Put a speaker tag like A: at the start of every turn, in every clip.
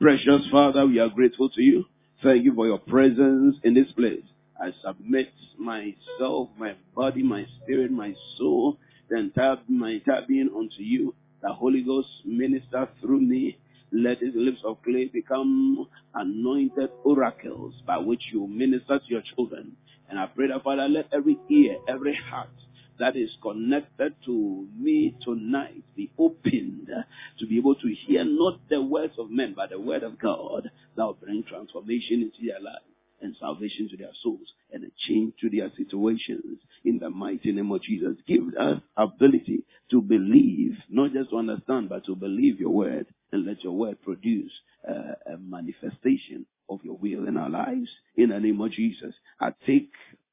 A: Precious Father, we are grateful to you. Thank you for your presence in this place. I submit myself, my body, my spirit, my soul, the entire, my entire being unto you. The Holy Ghost minister through me. Let his lips of clay become anointed oracles by which you minister to your children. And I pray that Father, let every ear, every heart that is connected to me tonight be opened to be able to hear not the words of men, but the word of God that will bring transformation into their lives and salvation to their souls and a change to their situations in the mighty name of Jesus. Give us ability to believe, not just to understand, but to believe your word and let your word produce uh, a manifestation of your will in our lives in the name of Jesus. I take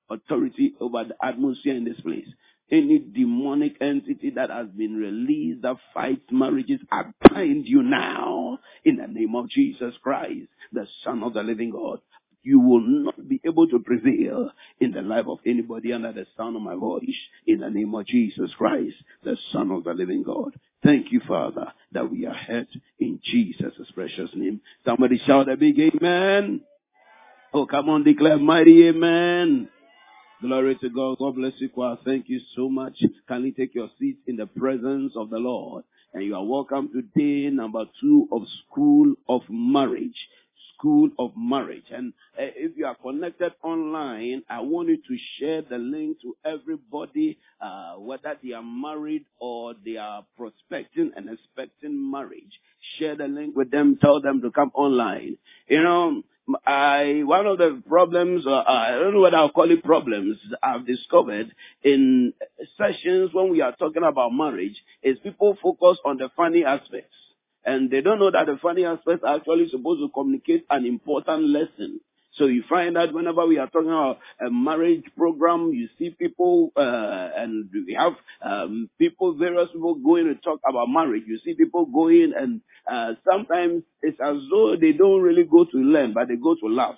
A: authority over the atmosphere in this place. Any demonic entity that has been released that fights marriages, I bind you now in the name of Jesus Christ, the Son of the living God you will not be able to prevail in the life of anybody under the sound of my voice in the name of Jesus Christ, the Son of the living God. Thank you, Father, that we are heard in Jesus' precious name. Somebody shout a big amen. Oh, come on, declare mighty amen. Glory to God. God bless you, Kwa. Thank you so much. Kindly take your seat in the presence of the Lord. And you are welcome to day number two of School of Marriage school of marriage. And uh, if you are connected online, I want you to share the link to everybody, uh, whether they are married or they are prospecting and expecting marriage. Share the link with them. Tell them to come online. You know, I one of the problems, uh, I don't know what I'll call it problems, I've discovered in sessions when we are talking about marriage is people focus on the funny aspects. And they don't know that the funny aspects are actually supposed to communicate an important lesson. So you find that whenever we are talking about a marriage program, you see people, uh, and we have um, people, various people going to talk about marriage. You see people going, and uh, sometimes it's as though they don't really go to learn, but they go to laugh.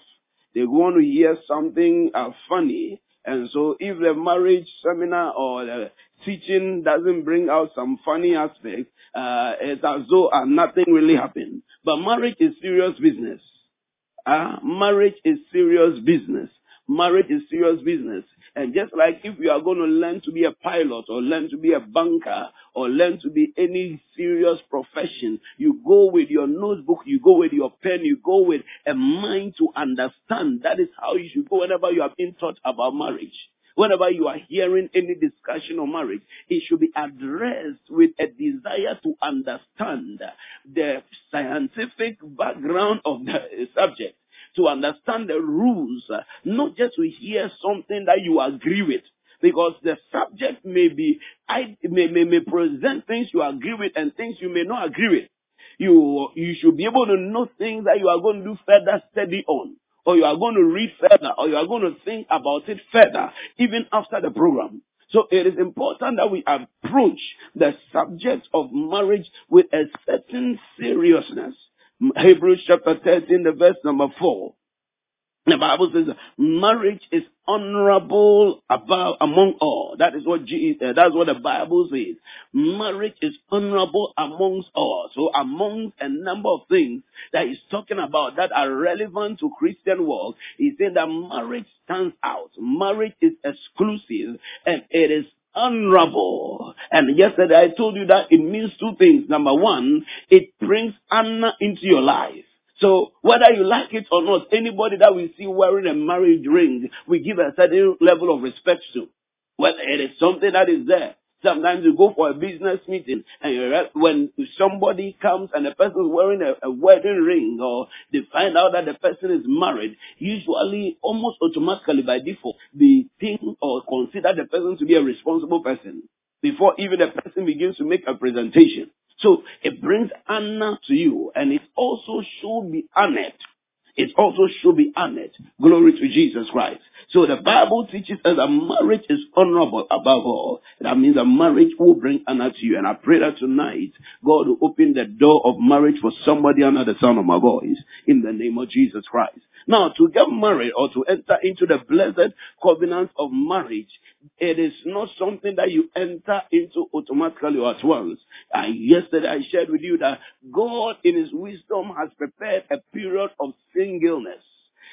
A: They want to hear something uh, funny, and so if the marriage seminar or the teaching doesn't bring out some funny aspects, uh, it's as though uh, nothing really happened. But marriage is serious business. Uh, marriage is serious business. Marriage is serious business. And just like if you are going to learn to be a pilot or learn to be a banker or learn to be any serious profession, you go with your notebook, you go with your pen, you go with a mind to understand. That is how you should go whenever you are being taught about marriage. Whenever you are hearing any discussion on marriage, it should be addressed with a desire to understand the scientific background of the subject, to understand the rules, not just to hear something that you agree with. Because the subject may be, I, may, may, may present things you agree with and things you may not agree with. You, you should be able to know things that you are going to do further study on or you are going to read further, or you are going to think about it further, even after the program. So it is important that we approach the subject of marriage with a certain seriousness. Hebrews chapter 13, the verse number 4. The Bible says marriage is honorable above among all. That is what Jesus, uh, that's what the Bible says. Marriage is honorable amongst all. So amongst a number of things that he's talking about that are relevant to Christian work, he said that marriage stands out. Marriage is exclusive and it is honorable. And yesterday I told you that it means two things. Number one, it brings honor into your life. So whether you like it or not, anybody that we see wearing a marriage ring, we give a certain level of respect to. Whether it is something that is there. Sometimes you go for a business meeting and when somebody comes and the person is wearing a, a wedding ring or they find out that the person is married, usually almost automatically by default, they think or consider the person to be a responsible person before even the person begins to make a presentation. So it brings honor to you and it also should be honored. It also should be honored. Glory to Jesus Christ. So the Bible teaches us that marriage is honorable above all. That means that marriage will bring honor to you. And I pray that tonight God will open the door of marriage for somebody under the sound of my voice in the name of Jesus Christ. Now, to get married or to enter into the blessed covenant of marriage, it is not something that you enter into automatically or at once. And yesterday I shared with you that God in His wisdom has prepared a period of singleness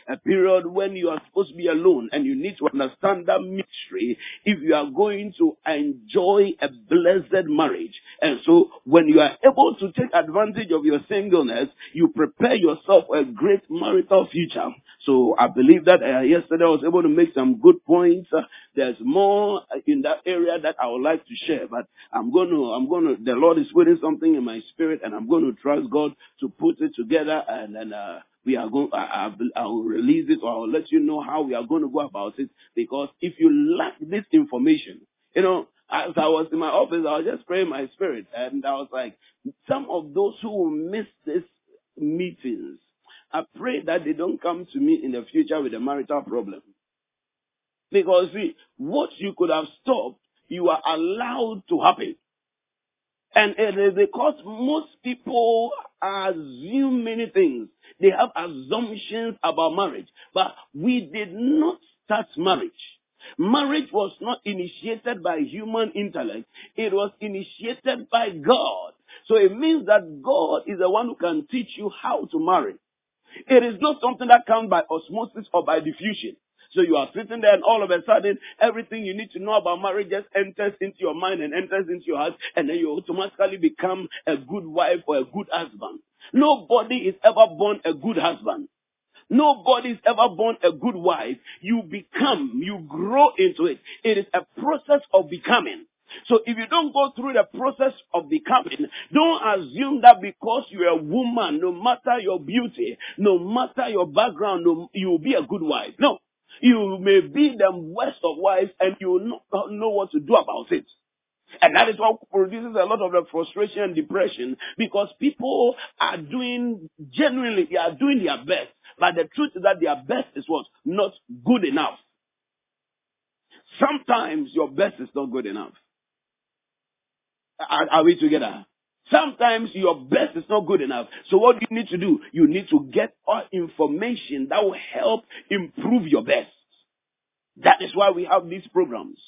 A: a period when you are supposed to be alone and you need to understand that mystery if you are going to enjoy a blessed marriage. And so when you are able to take advantage of your singleness, you prepare yourself for a great marital future. So I believe that uh, yesterday I was able to make some good points. Uh, there's more in that area that I would like to share, but I'm going to, I'm going to, the Lord is putting something in my spirit and I'm going to trust God to put it together and then, uh, we are going, I, I, will release it or I will let you know how we are going to go about it because if you lack this information, you know, as I was in my office, I was just praying my spirit and I was like, some of those who will miss these meetings, I pray that they don't come to me in the future with a marital problem. Because see, what you could have stopped, you are allowed to happen. And it is because most people assume many things. They have assumptions about marriage. But we did not start marriage. Marriage was not initiated by human intellect. It was initiated by God. So it means that God is the one who can teach you how to marry. It is not something that comes by osmosis or by diffusion. So you are sitting there and all of a sudden everything you need to know about marriage just enters into your mind and enters into your heart and then you automatically become a good wife or a good husband. Nobody is ever born a good husband. Nobody is ever born a good wife. You become, you grow into it. It is a process of becoming. So if you don't go through the process of becoming, don't assume that because you're a woman, no matter your beauty, no matter your background, no, you'll be a good wife. No. You may be the worst of wives and you will not know what to do about it. And that is what produces a lot of the frustration and depression because people are doing, genuinely, they are doing their best. But the truth is that their best is what? Not good enough. Sometimes your best is not good enough. Are, are we together? Sometimes your best is not good enough. So what you need to do? You need to get all information that will help improve your best. That is why we have these programs.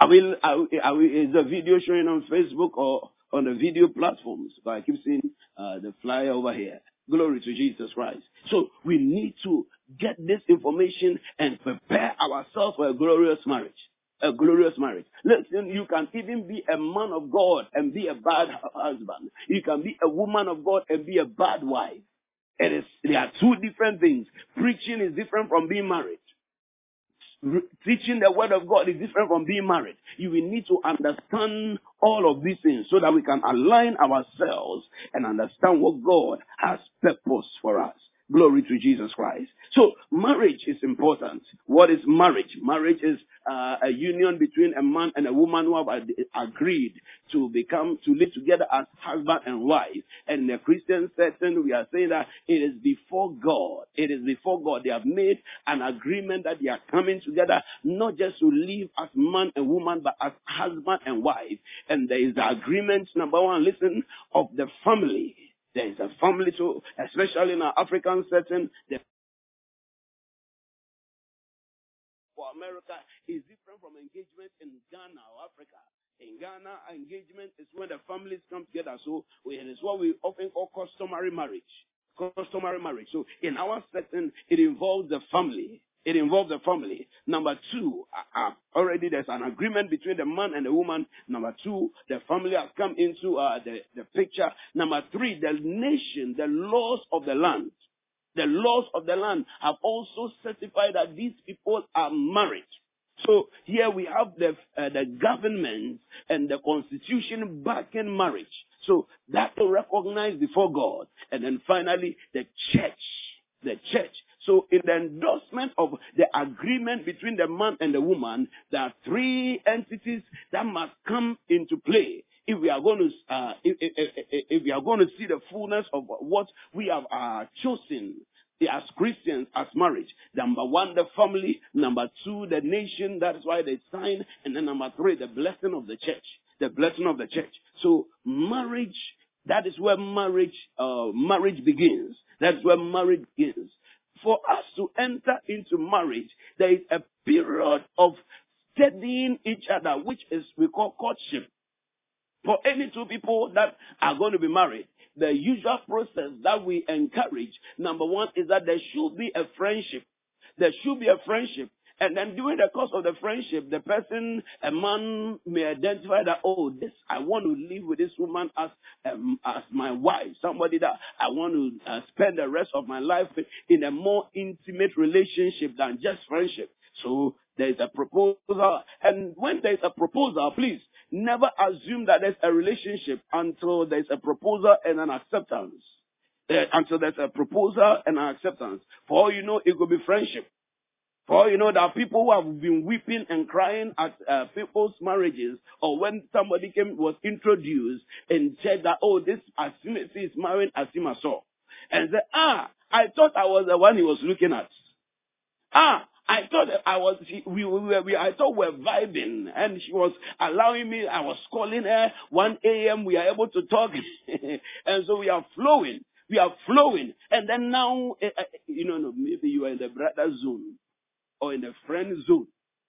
A: I will is the video showing on Facebook or on the video platforms? But I keep seeing uh, the flyer over here. Glory to Jesus Christ. So we need to get this information and prepare ourselves for a glorious marriage a glorious marriage. Listen, you can even be a man of God and be a bad husband. You can be a woman of God and be a bad wife. It is, there are two different things. Preaching is different from being married. Teaching the word of God is different from being married. You will need to understand all of these things so that we can align ourselves and understand what God has purpose for us. Glory to Jesus Christ. So marriage is important. What is marriage? Marriage is uh, a union between a man and a woman who have agreed to become, to live together as husband and wife. And in the Christian setting, we are saying that it is before God. It is before God. They have made an agreement that they are coming together, not just to live as man and woman, but as husband and wife. And there is the agreement, number one, listen, of the family. There is a family too, especially in our African setting. The for America is different from engagement in Ghana or Africa. In Ghana, engagement is when the families come together. So it is what we often call customary marriage. Customary marriage. So in our setting, it involves the family. It involves the family. Number two, uh, uh, already there's an agreement between the man and the woman. Number two, the family has come into uh, the, the picture. Number three, the nation, the laws of the land. the laws of the land have also certified that these people are married. So here we have the uh, the government and the constitution backing marriage. So that to recognize before God, and then finally the church, the church. So in the endorsement of the agreement between the man and the woman, there are three entities that must come into play if we are going to uh, if, if, if, we are going to see the fullness of what we have uh, chosen as Christians as marriage. Number one, the family. Number two, the nation. That is why they sign. And then number three, the blessing of the church. The blessing of the church. So marriage, that is where marriage, uh, marriage begins. That's where marriage begins. For us to enter into marriage, there is a period of studying each other, which is we call courtship. For any two people that are going to be married, the usual process that we encourage, number one, is that there should be a friendship. There should be a friendship. And then during the course of the friendship, the person, a man may identify that, oh, this, I want to live with this woman as, um, as my wife. Somebody that I want to uh, spend the rest of my life in a more intimate relationship than just friendship. So there's a proposal. And when there's a proposal, please, Never assume that there's a relationship until there's a proposal and an acceptance. Uh, until there's a proposal and an acceptance. For all you know, it could be friendship. For you know, there are people who have been weeping and crying at uh, people's marriages, or when somebody came was introduced and said that, oh, this Asimesi is marrying Asimaso, and said, ah, I thought I was the one he was looking at. Ah, I thought I was, we, we, we, I thought we were vibing and she was allowing me, I was calling her 1 a.m. We are able to talk. and so we are flowing. We are flowing. And then now, uh, you know, no, maybe you are in the brother zone or in the friend zone,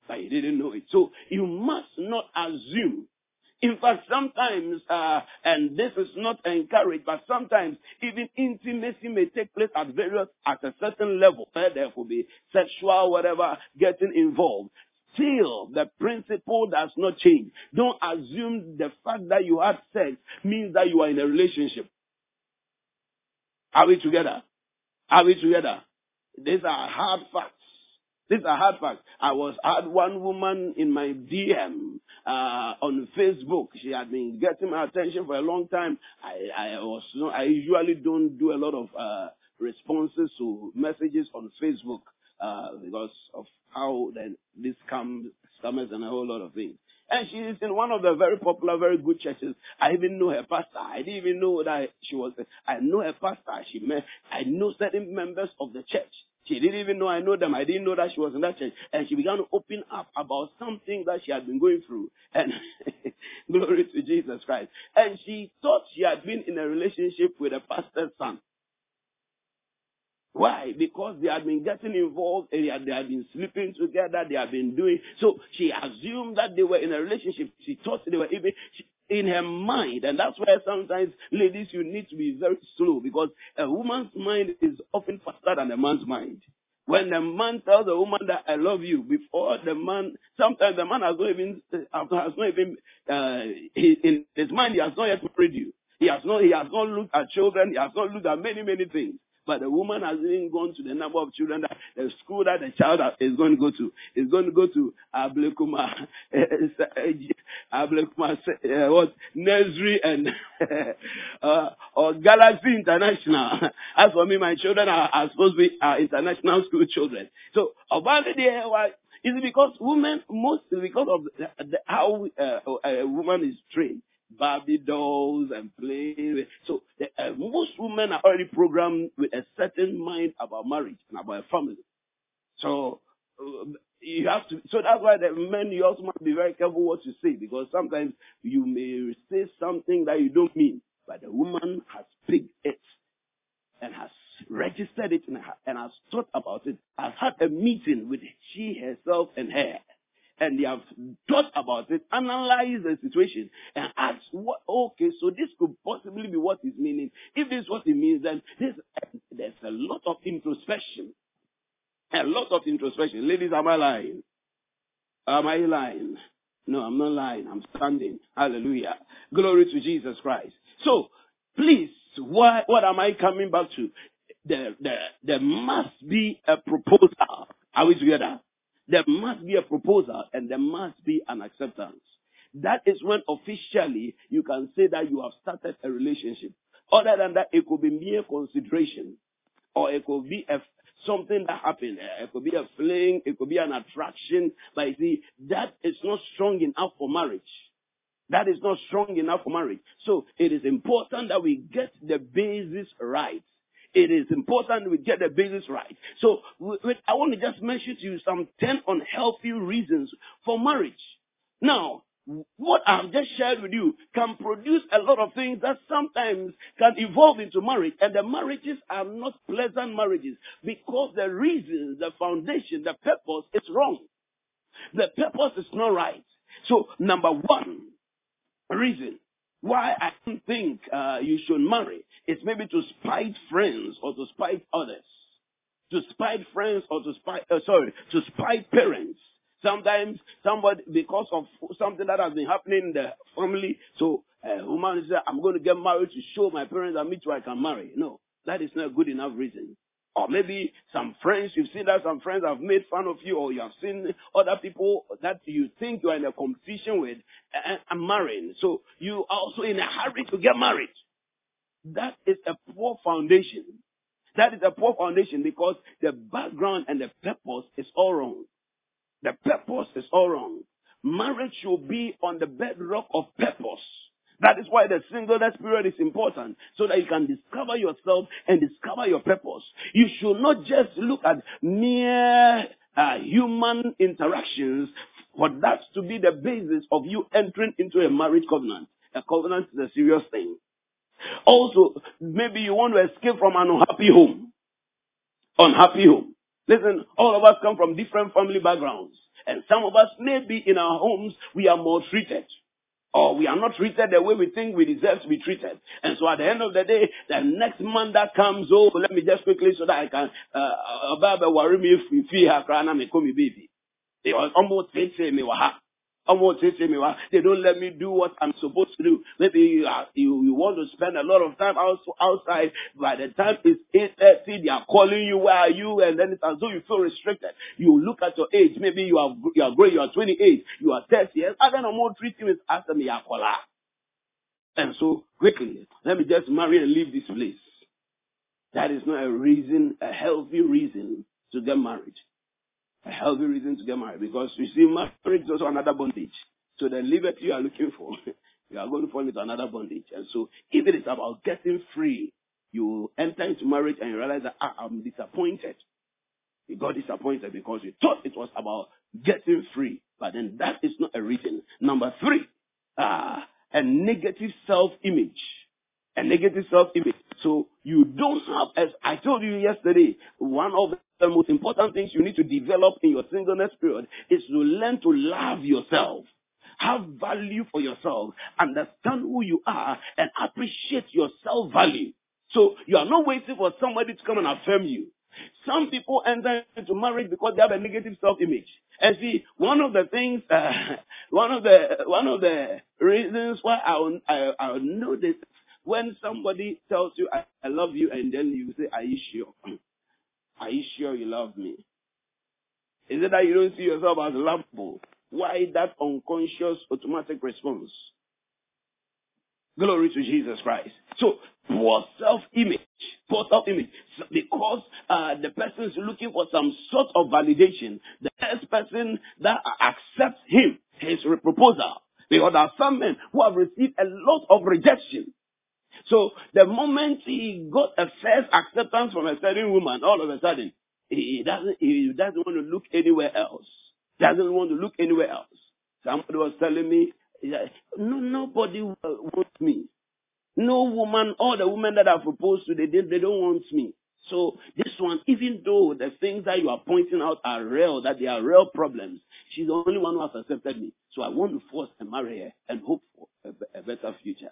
A: but you didn't know it. So you must not assume in fact, sometimes, uh, and this is not encouraged, but sometimes even intimacy may take place at various, at a certain level. Where there could be sexual, whatever, getting involved. Still, the principle does not change. Don't assume the fact that you had sex means that you are in a relationship. Are we together? Are we together? These are hard facts. These are hard facts. I was had one woman in my DM uh, on Facebook. She had been getting my attention for a long time. I, I was I usually don't do a lot of uh, responses to messages on Facebook uh, because of how then this comes scammers and a whole lot of things. And she is in one of the very popular, very good churches. I even know her pastor. I didn't even know that she was. I know her pastor. She met. I know certain members of the church. She didn't even know I know them. I didn't know that she was in that church. And she began to open up about something that she had been going through. And glory to Jesus Christ. And she thought she had been in a relationship with a pastor's son. Why? Because they had been getting involved, had, they had been sleeping together, they had been doing. So she assumed that they were in a relationship. She thought they were even, she, in her mind. And that's why sometimes, ladies, you need to be very slow because a woman's mind is often faster than a man's mind. When the man tells the woman that I love you, before the man, sometimes the man has not even, has not even, uh, in his mind, he has not yet married you. He has not, he has not looked at children. He has not looked at many, many things. But the woman has even gone to the number of children that the school that the child is going to go to. Is going to go to Ablekuma, Ablekuma, uh, what, nursery and, uh, or Galaxy International. As for me, my children are, are supposed to be uh, international school children. So, about the day, why, is it because women, mostly because of the, the, how uh, a woman is trained. Barbie dolls and playing. So the, uh, most women are already programmed with a certain mind about marriage and about a family. So uh, you have to. So that's why the men you also must be very careful what you say because sometimes you may say something that you don't mean, but the woman has picked it and has registered it and, and has thought about it, has had a meeting with she herself and her and they have thought about it, analyzed the situation, and asked, what, okay, so this could possibly be what is meaning. If this is what it means, then this, there's a lot of introspection. A lot of introspection. Ladies, am I lying? Am I lying? No, I'm not lying. I'm standing. Hallelujah. Glory to Jesus Christ. So, please, why, what am I coming back to? there, there, there must be a proposal. Are we together? There must be a proposal and there must be an acceptance. That is when officially you can say that you have started a relationship. Other than that, it could be mere consideration or it could be a, something that happened. It could be a fling, it could be an attraction. But you see, that is not strong enough for marriage. That is not strong enough for marriage. So it is important that we get the basis right. It is important we get the basis right. So I want to just mention to you some 10 unhealthy reasons for marriage. Now, what I've just shared with you can produce a lot of things that sometimes can evolve into marriage. And the marriages are not pleasant marriages because the reason, the foundation, the purpose is wrong. The purpose is not right. So, number one reason why I don't think uh, you should marry is maybe to spite friends or to spite others. To spite friends or to spite, uh, sorry, to spite parents Sometimes somebody, because of something that has been happening in the family, so a woman says, I'm going to get married to show my parents that me too I can marry. No, that is not a good enough reason. Or maybe some friends, you've seen that some friends have made fun of you, or you have seen other people that you think you are in a competition with and, and marrying. So you are also in a hurry to get married. That is a poor foundation. That is a poor foundation because the background and the purpose is all wrong. The purpose is all wrong. Marriage should be on the bedrock of purpose. That is why the singleness period is important, so that you can discover yourself and discover your purpose. You should not just look at mere uh, human interactions for that to be the basis of you entering into a marriage covenant. A covenant is a serious thing. Also, maybe you want to escape from an unhappy home. Unhappy home. Listen, all of us come from different family backgrounds. And some of us may be in our homes, we are maltreated. Or we are not treated the way we think we deserve to be treated. And so at the end of the day, the next man that comes, oh, let me just quickly so that I can, uh, worry me if her crying, call me baby. They almost say me, they don't let me do what I'm supposed to do. Maybe you, are, you, you want to spend a lot of time outside. By the time it's 8.30, they are calling you, where are you? And then it's as though you feel restricted. You look at your age. Maybe you are, you are great. You are 28. You are 30 years. I don't know more treating with after me. And so quickly, let me just marry and leave this place. That is not a reason, a healthy reason to get married a healthy reason to get married because you see, marriage is also another bondage. So the liberty you are looking for, you are going to fall into another bondage. And so if it is about getting free, you enter into marriage and you realize that ah, I'm disappointed. You got disappointed because you thought it was about getting free. But then that is not a reason. Number three, uh, a negative self-image. A negative self-image. So you don't have, as I told you yesterday, one of the most important things you need to develop in your singleness period is to learn to love yourself. Have value for yourself. Understand who you are and appreciate your self value. So you are not waiting for somebody to come and affirm you. Some people enter into marriage because they have a negative self-image. And see, one of the things, uh, one of the one of the reasons why I I, I know this when somebody tells you, I, I love you, and then you say, Are you sure? Are you sure you love me? Is it that you don't see yourself as lovable? Why that unconscious automatic response? Glory to Jesus Christ. So, poor self-image. Poor self-image. Because uh, the person is looking for some sort of validation. The first person that accepts him, his proposal. Because there are some men who have received a lot of rejection. So the moment he got a first acceptance from a certain woman, all of a sudden, he doesn't, he doesn't want to look anywhere else. Doesn't want to look anywhere else. Somebody was telling me, no, nobody wants me. No woman, all the women that I've proposed to, they, they don't want me. So this one, even though the things that you are pointing out are real, that they are real problems, she's the only one who has accepted me. So I want to force and marry her and hope for a, a better future.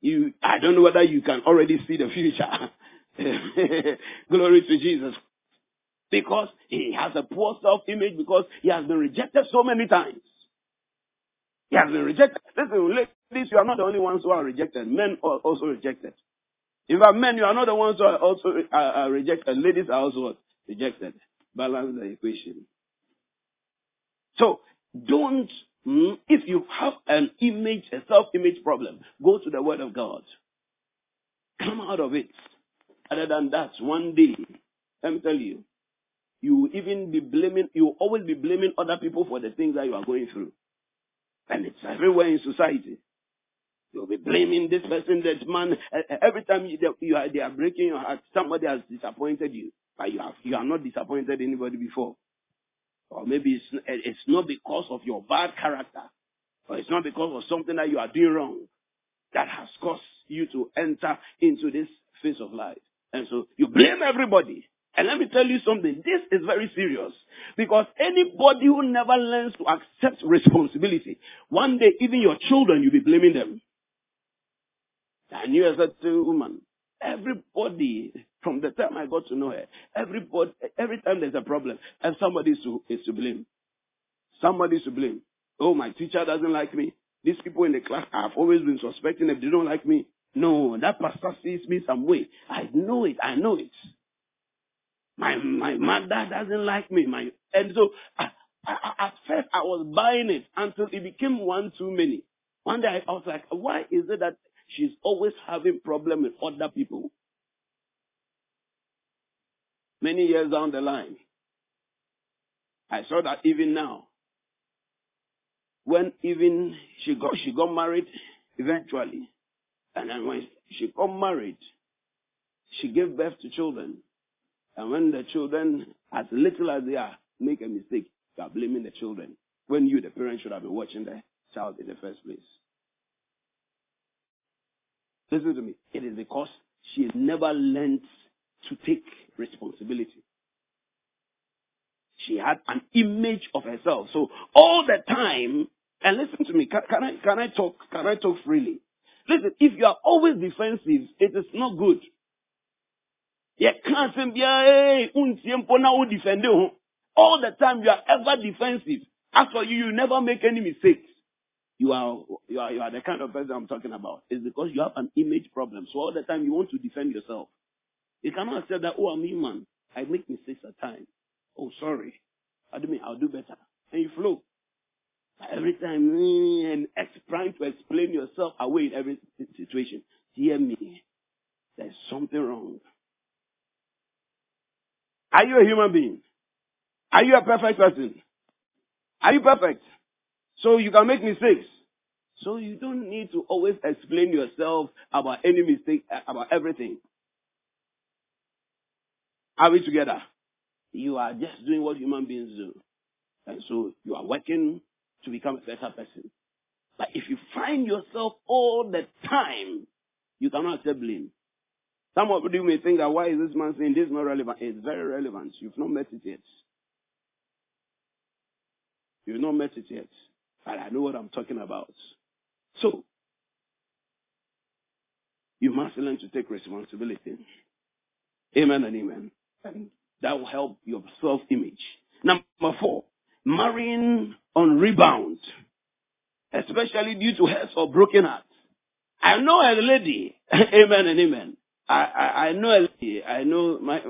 A: You, I don't know whether you can already see the future. Glory to Jesus. Because he has a poor self-image because he has been rejected so many times. He has been rejected. Listen, ladies, you are not the only ones who are rejected. Men are also rejected. In fact, men, you are not the ones who are also uh, rejected. Ladies are also? Rejected. Balance the equation. So, don't, Hmm? if you have an image, a self-image problem, go to the Word of God. Come out of it. Other than that, one day, let me tell you, you will even be blaming, you will always be blaming other people for the things that you are going through. And it's everywhere in society. You'll be blaming this person, that man. Every time you, you are, they are breaking your heart, somebody has disappointed you, but you have you are not disappointed anybody before. Or maybe it's it's not because of your bad character, or it's not because of something that you are doing wrong that has caused you to enter into this phase of life. And so you blame everybody. And let me tell you something, this is very serious. Because anybody who never learns to accept responsibility, one day even your children, you'll be blaming them. I knew as a woman, everybody, from the time I got to know her, everybody, every time there's a problem, and somebody is to, is to blame. Somebody is to blame. Oh, my teacher doesn't like me. These people in the class, I've always been suspecting if they don't like me. No, that pastor sees me some way. I know it. I know it. My my mother doesn't like me. My and so I, I, at first I was buying it until it became one too many. One day I was like, why is it that she's always having problem with other people? Many years down the line, I saw that even now, when even she got she got married eventually, and then when she got married, she gave birth to children. And when the children, as little as they are, make a mistake, you are blaming the children. When you, the parents, should have been watching the child in the first place. Listen to me. It is because she has never learned to take responsibility. She had an image of herself. So all the time, and listen to me, can, can I can I talk can I talk freely? Listen, if you are always defensive, it is not good. all the time you are ever defensive as for you you never make any mistakes you are you are you are the kind of person I'm talking about. It's because you have an image problem. So all the time you want to defend yourself. You cannot accept that oh I'm human I make mistakes at times. Oh sorry. I do mean I'll do better. And you flow. Every time eh, and trying to explain yourself away in every situation. Hear me. There's something wrong. Are you a human being? Are you a perfect person? Are you perfect? So you can make mistakes. So you don't need to always explain yourself about any mistake, uh, about everything. Are we together? You are just doing what human beings do. And so you are working to become a better person. But if you find yourself all the time, you cannot accept blame. Some of you may think that why is this man saying this is not relevant? It's very relevant. You've not met it yet. You've not met it yet. But I know what I'm talking about. So, you must learn to take responsibility. Amen and amen. And that will help your self image. Number four, marrying on rebound, especially due to hurts or broken hearts. I know a lady, amen and amen, I, I, I know I know my,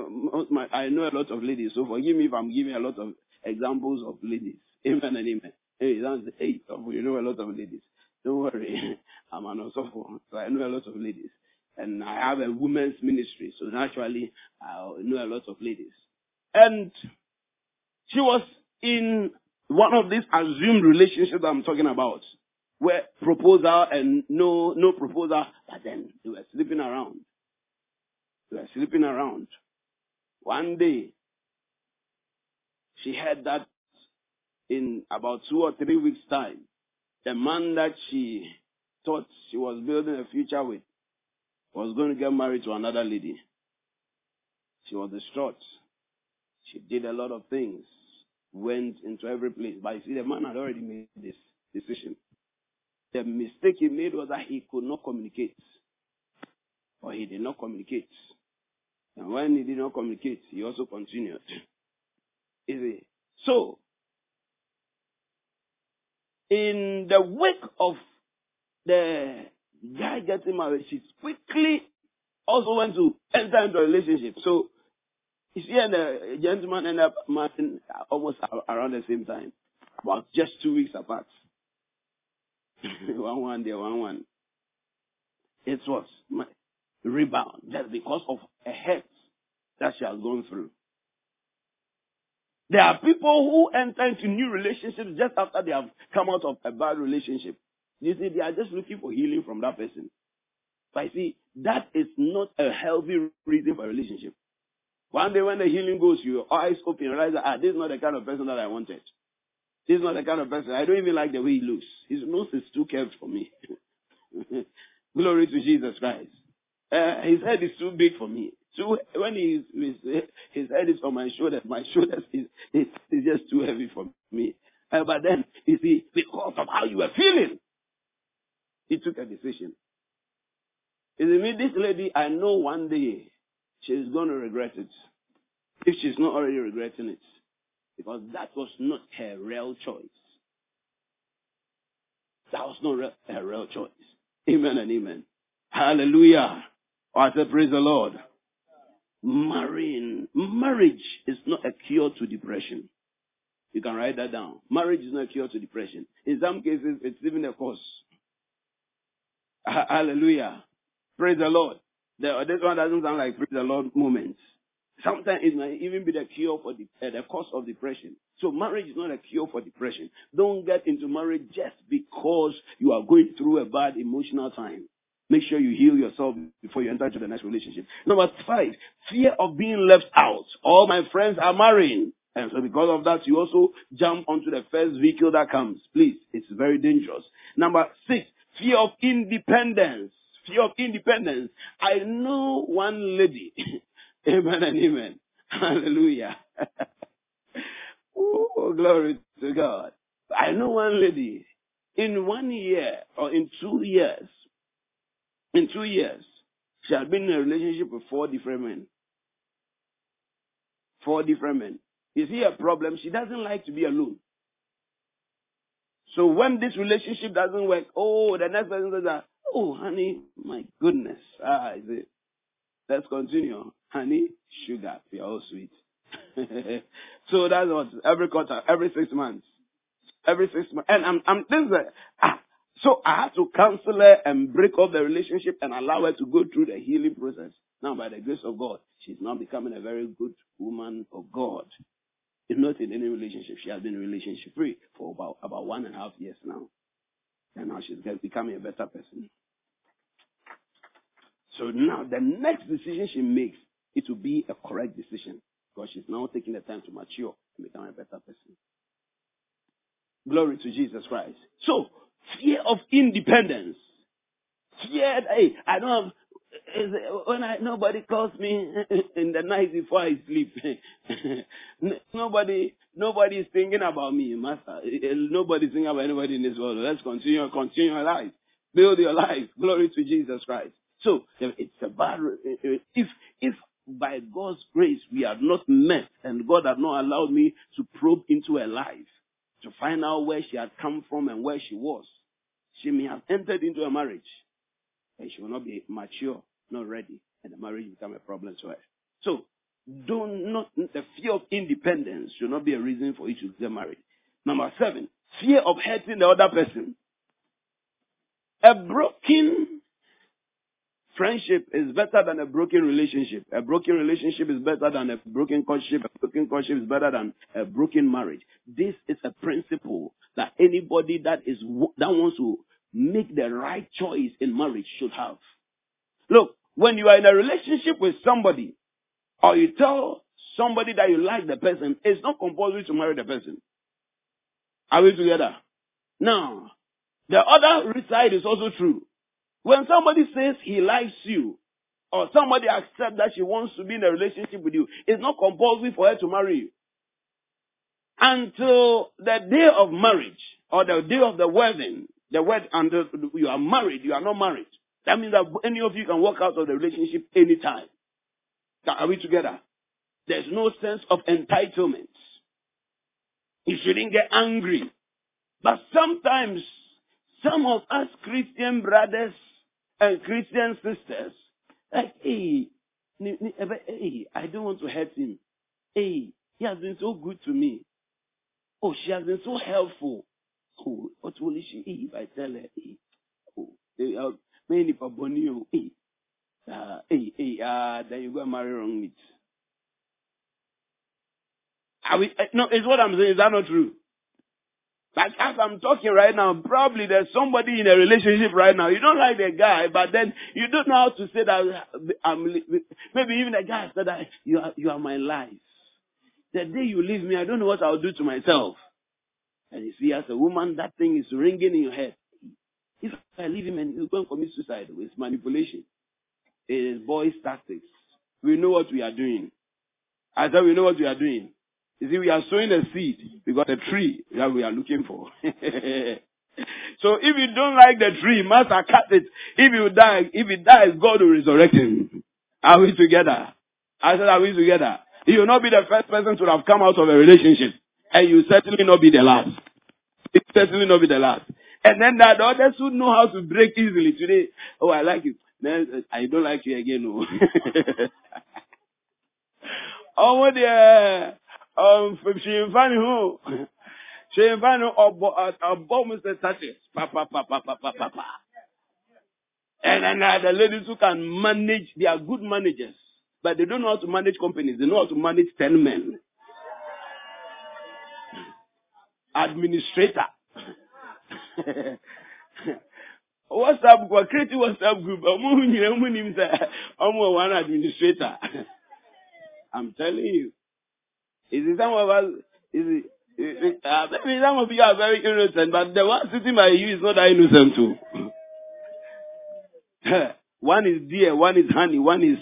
A: my I know a lot of ladies. So forgive me if I'm giving a lot of examples of ladies. Amen and amen. Hey, that's the eight of you know a lot of ladies. Don't worry, I'm an also so I know a lot of ladies, and I have a women's ministry. So naturally, I know a lot of ladies. And she was in one of these assumed relationships I'm talking about, where proposal and no no proposal, but then they were sleeping around. They were sleeping around. One day, she heard that in about two or three weeks' time, the man that she thought she was building a future with was going to get married to another lady. She was distraught. She did a lot of things, went into every place. But you see, the man had already made this decision. The mistake he made was that he could not communicate. Or he did not communicate. And when he did not communicate, he also continued. Is it? So, in the wake of the guy getting married, she quickly also went to enter into a relationship. So see, and a gentleman ended up marrying almost around the same time, about just two weeks apart. one one there, one one. It was my rebound just because of a hurt that she has gone through. There are people who enter into new relationships just after they have come out of a bad relationship. You see, they are just looking for healing from that person. But I see, that is not a healthy reason for a relationship. One day when the healing goes, your eyes open, you realize that, ah, this is not the kind of person that I wanted. This is not the kind of person. I don't even like the way he looks. His nose is too curved for me. Glory to Jesus Christ. Uh, his head is too big for me. So when he, his, his head is on my shoulders, my shoulders is, is, is just too heavy for me. Uh, but then, you see, because of how you were feeling, he took a decision. You see, this lady, I know one day she's going to regret it. If she's not already regretting it. Because that was not her real choice. That was not her real choice. Amen and amen. Hallelujah. I said, praise the Lord. Marrying, marriage is not a cure to depression. You can write that down. Marriage is not a cure to depression. In some cases, it's even a cause. Hallelujah. Praise the Lord. The, this one doesn't sound like praise the Lord moments. Sometimes it might even be the cure for the, uh, the cause of depression. So marriage is not a cure for depression. Don't get into marriage just because you are going through a bad emotional time. Make sure you heal yourself before you enter into the next relationship. Number five, fear of being left out. All my friends are marrying. And so because of that, you also jump onto the first vehicle that comes. Please, it's very dangerous. Number six, fear of independence. Fear of independence. I know one lady. amen and amen. Hallelujah. oh, glory to God. I know one lady. In one year or in two years, in two years, she had been in a relationship with four different men. Four different men. Is see a problem? She doesn't like to be alone. So when this relationship doesn't work, oh, the next person says, oh, honey, my goodness. Ah, is it? Let's continue. Honey, sugar, you're all sweet. so that's what every quarter, every six months, every six months. And I'm, I'm, this is a, ah, so I had to counsel her and break up the relationship and allow her to go through the healing process. Now, by the grace of God, she's now becoming a very good woman of God. If not in any relationship, she has been relationship free for about, about one and a half years now. And now she's becoming a better person. So now the next decision she makes, it will be a correct decision because she's now taking the time to mature and become a better person. Glory to Jesus Christ. So Fear of independence. Fear, hey, I don't have, when I, nobody calls me in the night before I sleep. nobody, nobody is thinking about me, master. Nobody's thinking about anybody in this world. Let's continue, continue your life. Build your life. Glory to Jesus Christ. So, it's a bad, if, if by God's grace we are not met and God has not allowed me to probe into her life to find out where she had come from and where she was, she may have entered into a marriage and she will not be mature, not ready, and the marriage become a problem to her. So, do not, the fear of independence should not be a reason for you to get married. Number seven, fear of hurting the other person. A broken friendship is better than a broken relationship. A broken relationship is better than a broken courtship. A broken courtship is better than a broken marriage. This is a principle that anybody that is that wants to make the right choice in marriage should have. Look, when you are in a relationship with somebody, or you tell somebody that you like the person, it's not compulsory to marry the person. Are we together? Now, the other side is also true. When somebody says he likes you, or somebody accepts that she wants to be in a relationship with you, it's not compulsory for her to marry you. Until the day of marriage, or the day of the wedding, the word and you are married, you are not married. That means that any of you can walk out of the relationship anytime. Are we together? There's no sense of entitlement. You shouldn't get angry. But sometimes, some of us Christian brothers and Christian sisters, Like, hey, hey, I don't want to hurt him. Hey, he has been so good to me. Oh, she has been so helpful. Oh, what will she hey, if I tell her? Hey, oh, hey, uh, many for Bonio. Hey, uh, hey, hey, uh, then you go and marry wrong meat. Are we, uh, no, it's what I'm saying. Is that not true? Like as I'm talking right now, probably there's somebody in a relationship right now. You don't like the guy, but then you don't know how to say that. I'm maybe even the guy said that you are you are my life. The day you leave me, I don't know what I'll do to myself. And you see, as a woman, that thing is ringing in your head. If I leave him and he's going to commit suicide, it's manipulation. It is boys' tactics. We know what we are doing. I said we know what we are doing. You see, we are sowing a seed. We got tree that we are looking for. so if you don't like the tree, master cut it. If you die, if he dies, God will resurrect him. Are we together? I said, are we together? You will not be the first person to have come out of a relationship. And you certainly not be the last. It certainly not be the last. And then that the others who know how to break easily today. Oh, I like you. Then I don't like you again. No. oh, dear. Um, she ṣèǹfààní hù ṣèǹfààní ọ̀bọ̀ ọ̀bọ̀ mr tatis papapapapapapa. And then uh, the ladies who can manage, they are good managers, but they don't know how to manage companies. They know how to manage ten men. Administrator. WhatsApp group, create WhatsApp group. Ọmọ one administrator. I'm telling you. Is it some of us? Is it? it- Uh, maybe some of you are very innocent, but the one sitting by you is not that innocent too. one is deer, one is honey, one is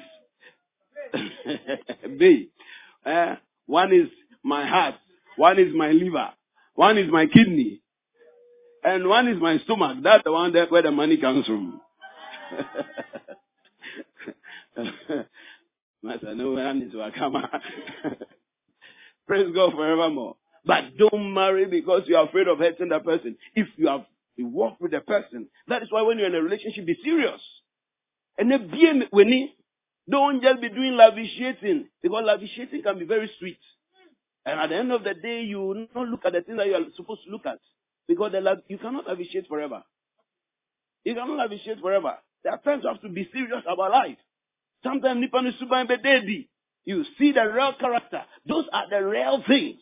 A: bay. Uh, one is my heart, one is my liver, one is my kidney, and one is my stomach. That's the one that where the money comes from. Master, no one is wakama. Praise God forevermore. But don't marry because you are afraid of hurting the person. If you have you work with the person, that is why when you're in a relationship, be serious. And then be when he- don't just be doing lavishing because lavishing can be very sweet. And at the end of the day, you will not look at the things that you are supposed to look at because you cannot lavishiate forever. You cannot lavishiate forever. There are times you have to be serious about life. Sometimes nipa ni suba be dedi. You see the real character. Those are the real things.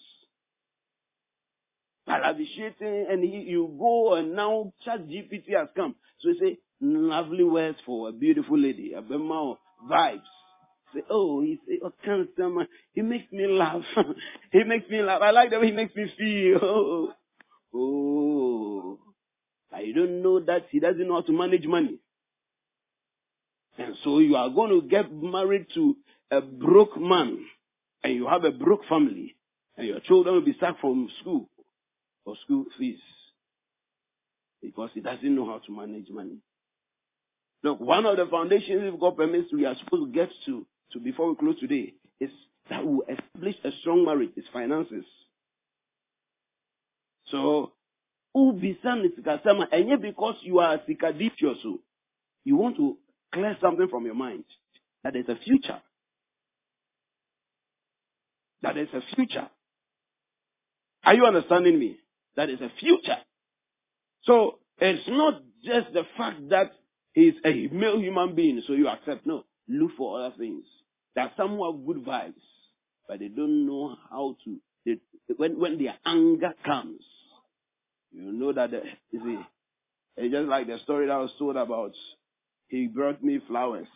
A: Lavishating and he, you go and now ChatGPT has come. So you say lovely words for a beautiful lady, a bit more vibes. Say, oh, he's oh, a man. He makes me laugh. he makes me laugh. I like the way he makes me feel. Oh, oh. I don't know that he doesn't know how to manage money. And so you are going to get married to a broke man and you have a broke family and your children will be sacked from school for school fees because he doesn't know how to manage money. Look, one of the foundations if God permits we are supposed to get to, to before we close today is that will establish a strong marriage is finances. So, because you are sikadipio so, you want to clear something from your mind that there's a future. That there's a future. Are you understanding me? That is a future. So it's not just the fact that he's a male human being, so you accept. No, look for other things. There are some who have good vibes, but they don't know how to. They, when when their anger comes, you know that the, you see, it's just like the story that was told about. He brought me flowers,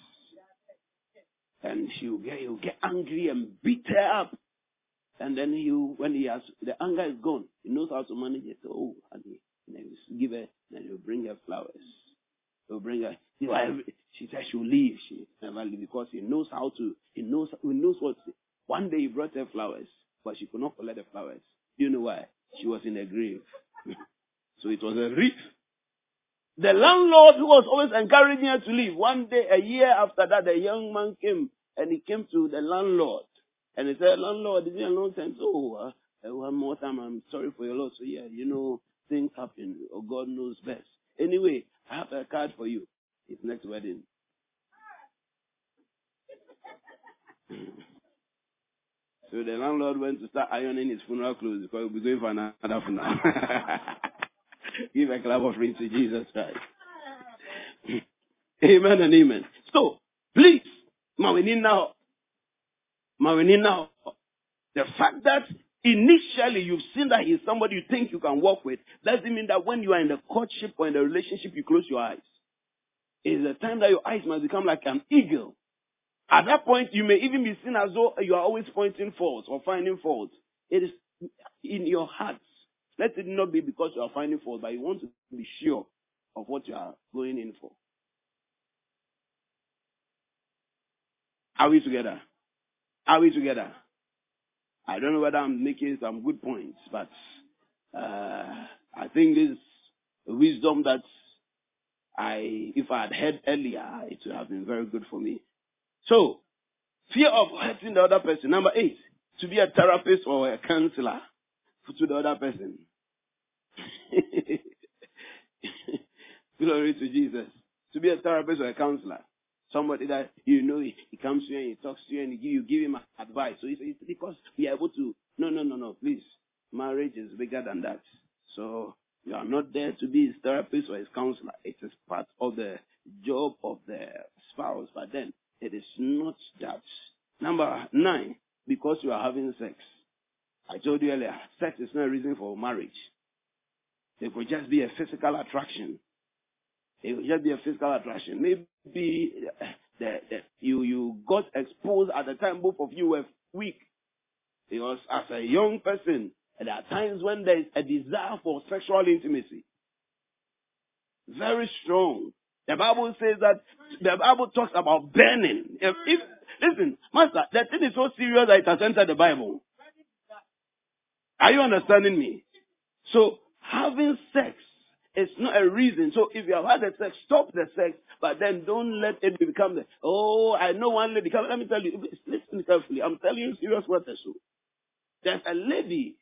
A: and he'll get he'll get angry and beat her up. And then he, when he has, the anger is gone, he knows how to manage it. Oh, honey, and then he'll give her, and he'll bring her flowers. He'll bring her, you know, she said she'll leave. She never leave because he knows how to, he knows, he knows what. One day he brought her flowers, but she could not collect the flowers. Do you know why? She was in a grave. so it was a reef. The landlord who was always encouraging her to leave, one day, a year after that, the young man came and he came to the landlord and he said, landlord, it's been a long time. So, uh, one more time, I'm sorry for your loss. So, yeah, you know, things happen, or God knows best. Anyway, I have a card for you. His next wedding. So the landlord went to start ironing his funeral clothes because he'll be going for another funeral. Give a clap of praise to Jesus Christ. amen and amen. So, please, Mawini now, Mawini now, the fact that initially you've seen that he's somebody you think you can work with, doesn't mean that when you are in the courtship or in the relationship, you close your eyes. It's the time that your eyes must become like an eagle. At that point, you may even be seen as though you are always pointing faults or finding faults. It is in your heart. Let it not be because you are finding fault, but you want to be sure of what you are going in for. Are we together? Are we together? I don't know whether I'm making some good points, but uh, I think this wisdom that I, if I had heard earlier, it would have been very good for me. So, fear of hurting the other person. Number eight, to be a therapist or a counselor to the other person. Glory to Jesus. To be a therapist or a counselor. Somebody that you know he, comes to you and he talks to you and he give, you give him advice. So it's because we are able to. No, no, no, no. Please, marriage is bigger than that. So you are not there to be his therapist or his counselor. It is part of the job of the spouse. But then it is not that. Number nine, because you are having sex. I told you earlier, sex is not a reason for marriage. It could just be a physical attraction. It could just be a physical attraction. Maybe eh, the, you, you got exposed at the time both of you were weak. Because as a young person, there are times when there is a desire for sexual intimacy. Very strong. The Bible says that the Bible talks about burning. If, if listen, Master, the thing is so serious that it has entered the Bible. Are you understanding me? So having sex is not a reason. So if you have had the sex, stop the sex, but then don't let it become the oh, I know one lady. Come, let me tell you, listen carefully. I'm telling you serious words. So there's a lady.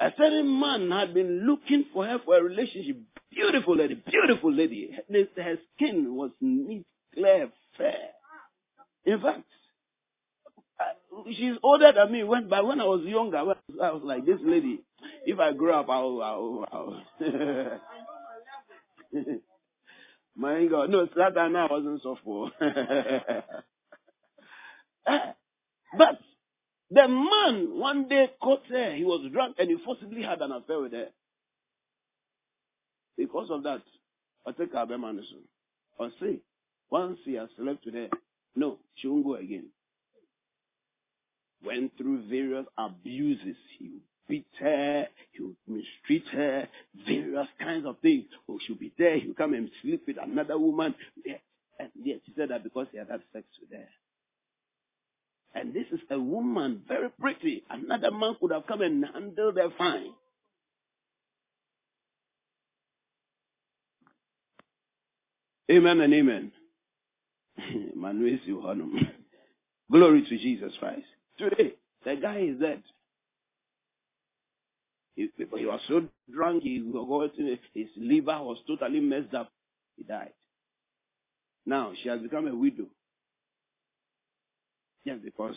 A: A certain man had been looking for her for a relationship. Beautiful lady, beautiful lady. Her skin was neat, clear, fair. In fact, uh, she's older than me. When, but when I was younger, I was, I was like, this lady, if I grow up, I'll, I'll, I'll. My God, no, that time I wasn't so softball. but the man one day caught her. He was drunk and he forcibly had an affair with her. Because of that, I take her Manison. Or say, once he has slept with her, no, she won't go again. Went through various abuses. He beat her, he would mistreat her, various kinds of things. Oh, she'll be there, he'll come and sleep with another woman. And yet she said that because he had had sex with her. And this is a woman, very pretty. Another man could have come and handled her fine. Amen and amen. Glory to Jesus Christ. Today, the guy is dead. He, was so drunk, he his liver was totally messed up. He died. Now, she has become a widow. Just because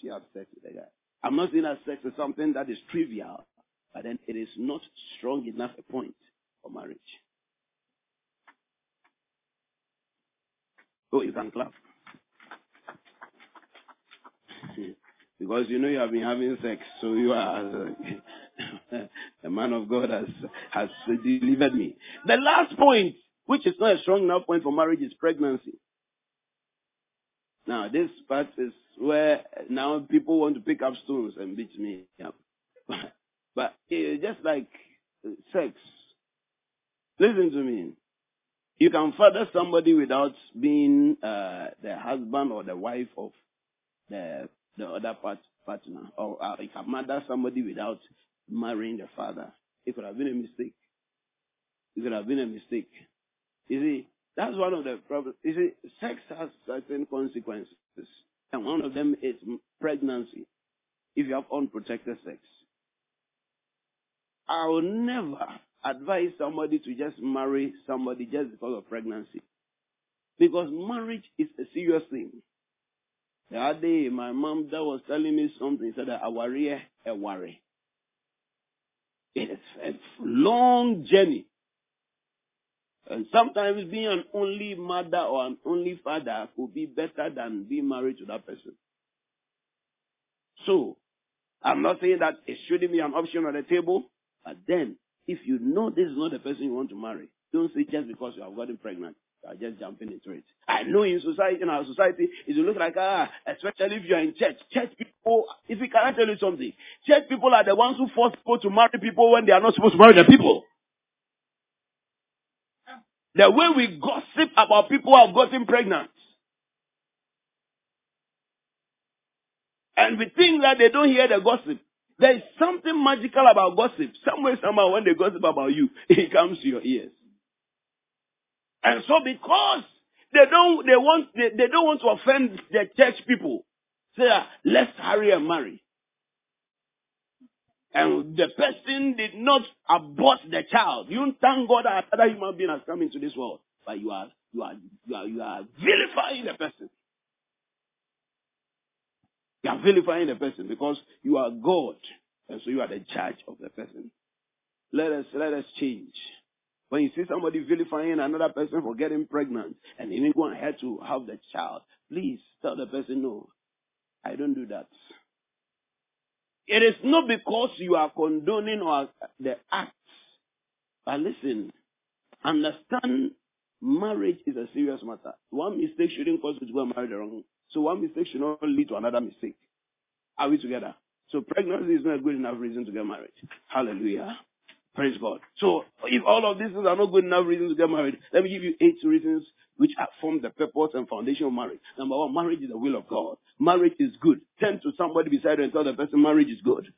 A: she had sex with the guy. I'm not saying that sex is something that is trivial, but then it is not strong enough a point for marriage. Oh, you can clap. because you know you have been having sex, so you are the man of God has has delivered me. The last point, which is not a strong enough point for marriage, is pregnancy. Now, this part is where now people want to pick up stones and beat me up. but it's just like sex. Listen to me. You can father somebody without being uh, the husband or the wife of the the other part, partner, or uh, you can mother somebody without marrying the father. It could have been a mistake. It could have been a mistake. You see, that's one of the problems. You see, sex has certain consequences, and one of them is pregnancy. If you have unprotected sex, I will never advise somebody to just marry somebody just because of pregnancy, because marriage is a serious thing. The other day, my mom that was telling me something. Said that aware eh, a worry. It is a long journey. And sometimes being an only mother or an only father could be better than being married to that person. So, I'm not saying that it shouldn't be an option on the table, but then, if you know this is not the person you want to marry, don't say just because you have gotten pregnant, are just jumping into it. I know in society, in our society, it will look like, ah, especially if you are in church, church people, if we can tell you something, church people are the ones who force people to marry people when they are not supposed to marry the people. The way we gossip about people who have gotten pregnant. And we think that they don't hear the gossip. There is something magical about gossip. Somewhere, somehow, when they gossip about you, it comes to your ears. And so because they don't, they want, they, they don't want to offend the church people, say, ah, let's hurry and marry. And the person did not abort the child. You thank God that another human being has come into this world. But you are, you are, you are, you are vilifying the person. You are vilifying the person because you are God. And so you are the judge of the person. Let us, let us change. When you see somebody vilifying another person for getting pregnant and even going ahead to have the child, please tell the person, no, I don't do that. It is not because you are condoning or the acts. But listen, understand marriage is a serious matter. One mistake shouldn't cause you to go and marry the wrong. So one mistake should not lead to another mistake. Are we together? So pregnancy is not a good enough reason to get married. Hallelujah. Praise God. So if all of these are not good enough reasons to get married, let me give you eight reasons which form the purpose and foundation of marriage. Number one, marriage is the will of God. Marriage is good. Turn to somebody beside you and tell the person marriage is good.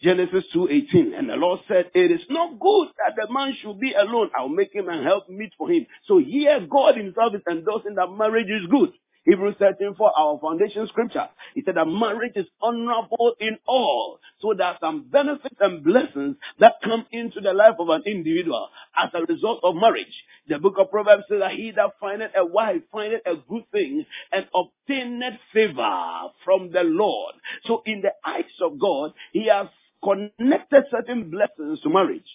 A: Genesis 2.18. And the Lord said, it is not good that the man should be alone. I'll make him and help meet for him. So here God himself is endorsing that marriage is good. Hebrews 13 for our foundation scripture. He said that marriage is honorable in all. So there are some benefits and blessings that come into the life of an individual as a result of marriage. The book of Proverbs says that he that findeth a wife findeth a good thing and obtaineth favor from the Lord. So in the eyes of God, he has connected certain blessings to marriage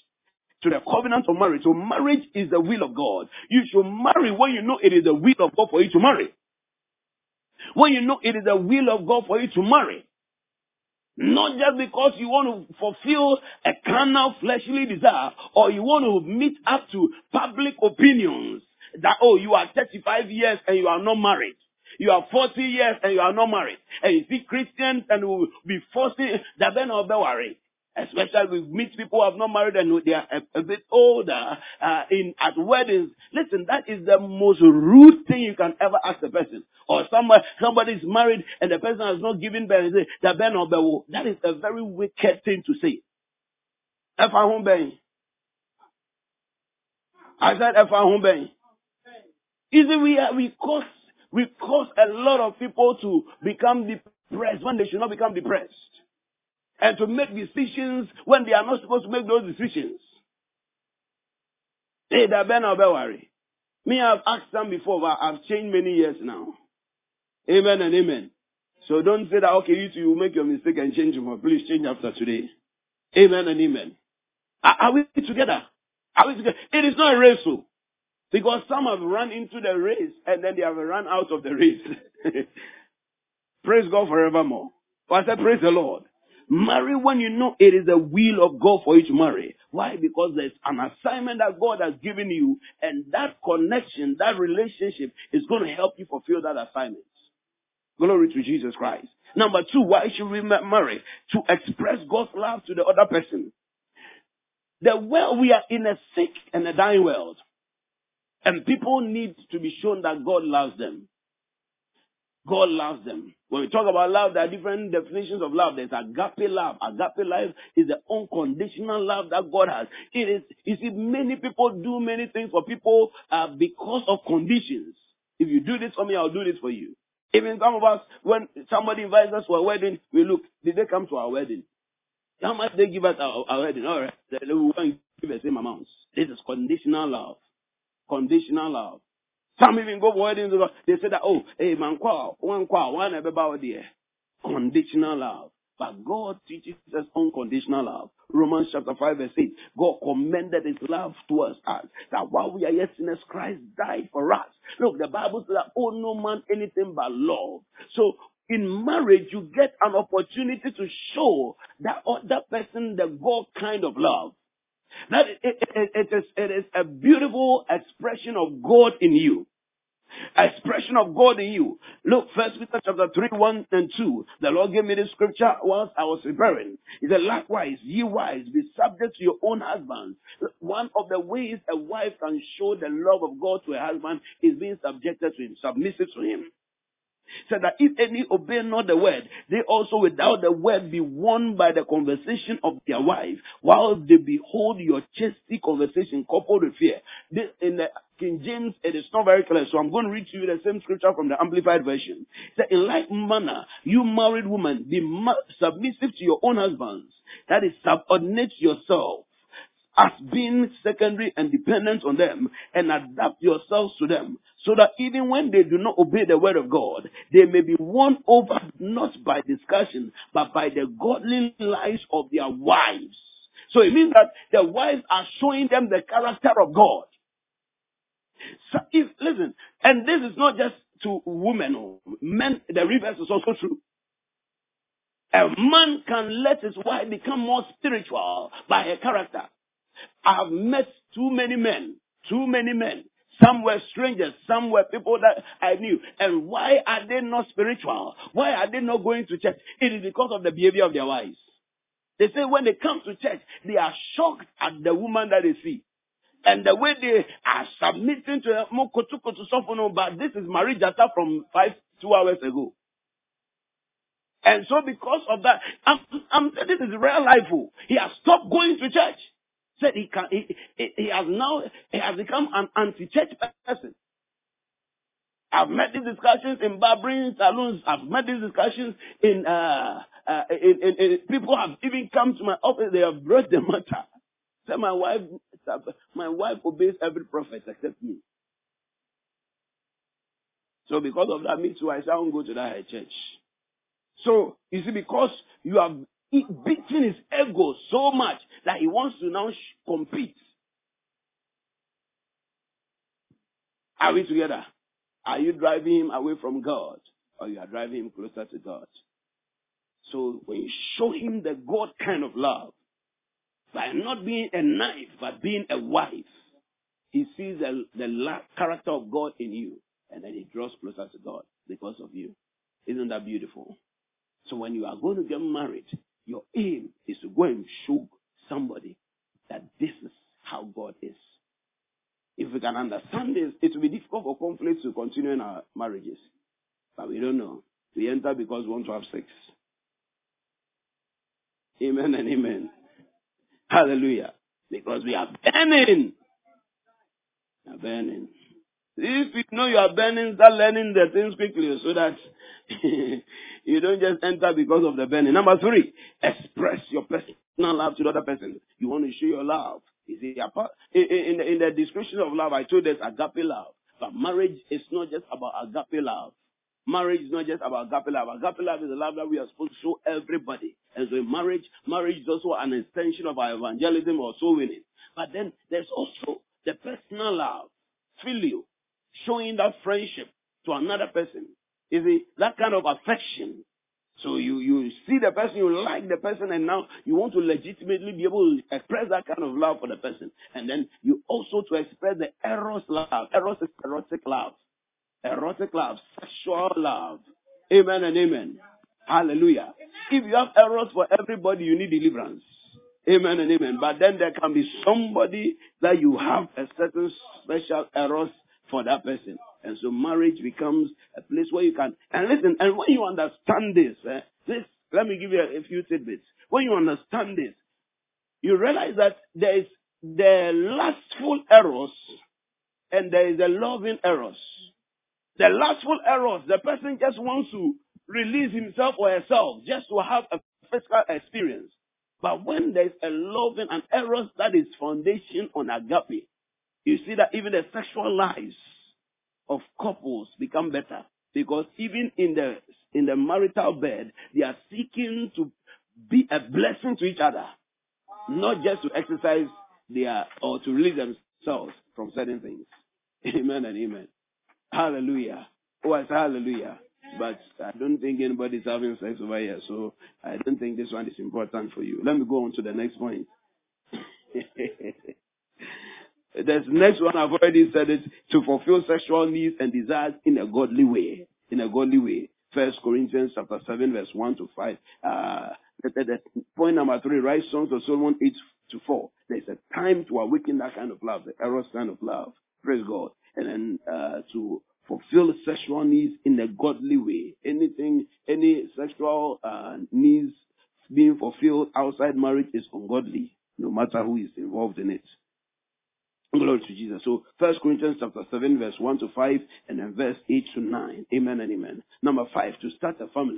A: to the covenant of marriage. So marriage is the will of God. You should marry when you know it is the will of God for you to marry. When you know it is the will of God for you to marry. Not just because you want to fulfill a carnal fleshly desire or you want to meet up to public opinions that, oh, you are 35 years and you are not married. You are 40 years and you are not married. And you see Christians and will be forcing that then not worry. Especially we meet people who have not married and they are a, a bit older uh, in at weddings. Listen, that is the most rude thing you can ever ask a person. Or somebody somebody is married and the person has not given birth. Say, that ben or That is a very wicked thing to say. I won't I said if I won't You see, we are, we cause we cause a lot of people to become depressed when they should not become depressed and to make decisions when they are not supposed to make those decisions. Hey, that Ben worry. Me, I've asked them before, but I've changed many years now. Amen and amen. So don't say that, okay, you two, you make your mistake and change them. Please change after today. Amen and amen. Are, are we together? Are we together? It is not a race, so. Oh. Because some have run into the race and then they have run out of the race. praise God forevermore. But I said, praise the Lord. Marry when you know it is the will of God for you to marry. Why? Because there's an assignment that God has given you, and that connection, that relationship is going to help you fulfill that assignment. Glory to Jesus Christ. Number two, why should we marry? To express God's love to the other person. The world, we are in a sick and a dying world. And people need to be shown that God loves them. God loves them. When we talk about love, there are different definitions of love. There's agape love. Agape love is the unconditional love that God has. It is, you see, many people do many things for people uh, because of conditions. If you do this for me, I'll do this for you. Even some of us, when somebody invites us for a wedding, we look, did they come to our wedding? How much they give us our, our wedding? All right, want to give the same amount. This is conditional love. Conditional love. Some even go for weddings. They say that, oh, hey, man, one one about there. Conditional love. But God teaches us unconditional love. Romans chapter 5 verse 8. God commended his love towards us. That while we are yet sinners, Christ died for us. Look, the Bible says that, oh, no man anything but love. So, in marriage, you get an opportunity to show that other person the God kind of love. That it, it, it, it, is, it is a beautiful expression of God in you expression of God in you. Look, First Peter chapter 3, 1 and 2. The Lord gave me this scripture whilst I was preparing. He said, likewise, ye wives, be subject to your own husbands. One of the ways a wife can show the love of God to a husband is being subjected to him, submissive to him said that if any obey not the word, they also without the word be won by the conversation of their wife, while they behold your chastity conversation coupled with fear. This, in the King James, it is not very clear, so I'm going to read to you the same scripture from the Amplified Version. Said, in like manner, you married women, be submissive to your own husbands. That is, subordinate yourself as being secondary and dependent on them and adapt yourselves to them so that even when they do not obey the word of God, they may be won over not by discussion, but by the godly lives of their wives. So it means that the wives are showing them the character of God. So if, listen, and this is not just to women or men, the reverse is also true. A man can let his wife become more spiritual by her character. I have met too many men, too many men. Some were strangers, some were people that I knew. And why are they not spiritual? Why are they not going to church? It is because of the behavior of their wives. They say when they come to church, they are shocked at the woman that they see. And the way they are submitting to Sofono, but this is Marie Jata from five, two hours ago. And so because of that, I'm, I'm, this is real life. Oh. He has stopped going to church said he can he, he, he has now he has become an anti-church person. I've met these discussions in barbering saloons. I've met these discussions in, uh, uh, in, in, in, people have even come to my office. They have brought the matter. Say my wife, my wife obeys every prophet except me. So because of that, me too, I say I won't go to that church. So you see, because you have beating his ego so much that he wants to now compete. Are we together? Are you driving him away from God or you are driving him closer to God? So when you show him the God kind of love, by not being a knife, but being a wife, he sees the, the character of God in you and then he draws closer to God because of you. Isn't that beautiful? So when you are going to get married, your aim is to go and show somebody that this is how God is. If we can understand this, it will be difficult for conflicts to continue in our marriages. But we don't know. We enter because we want to have sex. Amen and amen. Hallelujah. Because we are burning. We are burning. If you know you are burning, start learning the things quickly so that you don't just enter because of the burning. Number three, express your personal love to the other person. You want to show your love. You see, in the, in the description of love, I told us agape love. But marriage is not just about agape love. Marriage is not just about agape love. Agape love is a love that we are supposed to show everybody. And so in marriage, marriage is also an extension of our evangelism or soul winning. But then there's also the personal love, filial, showing that friendship to another person. Is it that kind of affection? So you, you see the person, you like the person, and now you want to legitimately be able to express that kind of love for the person. And then you also to express the eros love. Eros is erotic love. Erotic love, sexual love. Amen and amen. Hallelujah. If you have eros for everybody, you need deliverance. Amen and amen. But then there can be somebody that you have a certain special eros for that person. And so marriage becomes a place where you can, and listen, and when you understand this, eh, this, let me give you a, a few tidbits. When you understand this, you realize that there is the lustful eros and there is a loving eros. The lustful eros, the person just wants to release himself or herself just to have a physical experience. But when there's a loving and eros that is foundation on agape, you see that even the sexual lives of couples become better because even in the in the marital bed, they are seeking to be a blessing to each other, not just to exercise their or to release themselves from certain things. Amen and amen. Hallelujah. Oh, I say hallelujah. But I don't think anybody's having sex over here, so I don't think this one is important for you. Let me go on to the next point. the next one I've already said it to fulfill sexual needs and desires in a godly way. In a godly way. First Corinthians chapter seven verse one to five. Uh, point number three, right? Songs of Solomon eight to four. There's a time to awaken that kind of love, the eros kind of love. Praise God. And then uh, to fulfill sexual needs in a godly way. Anything, any sexual uh, needs being fulfilled outside marriage is ungodly, no matter who is involved in it. Glory to Jesus. So First Corinthians chapter 7 verse 1 to 5 and then verse 8 to 9. Amen and amen. Number 5, to start a family.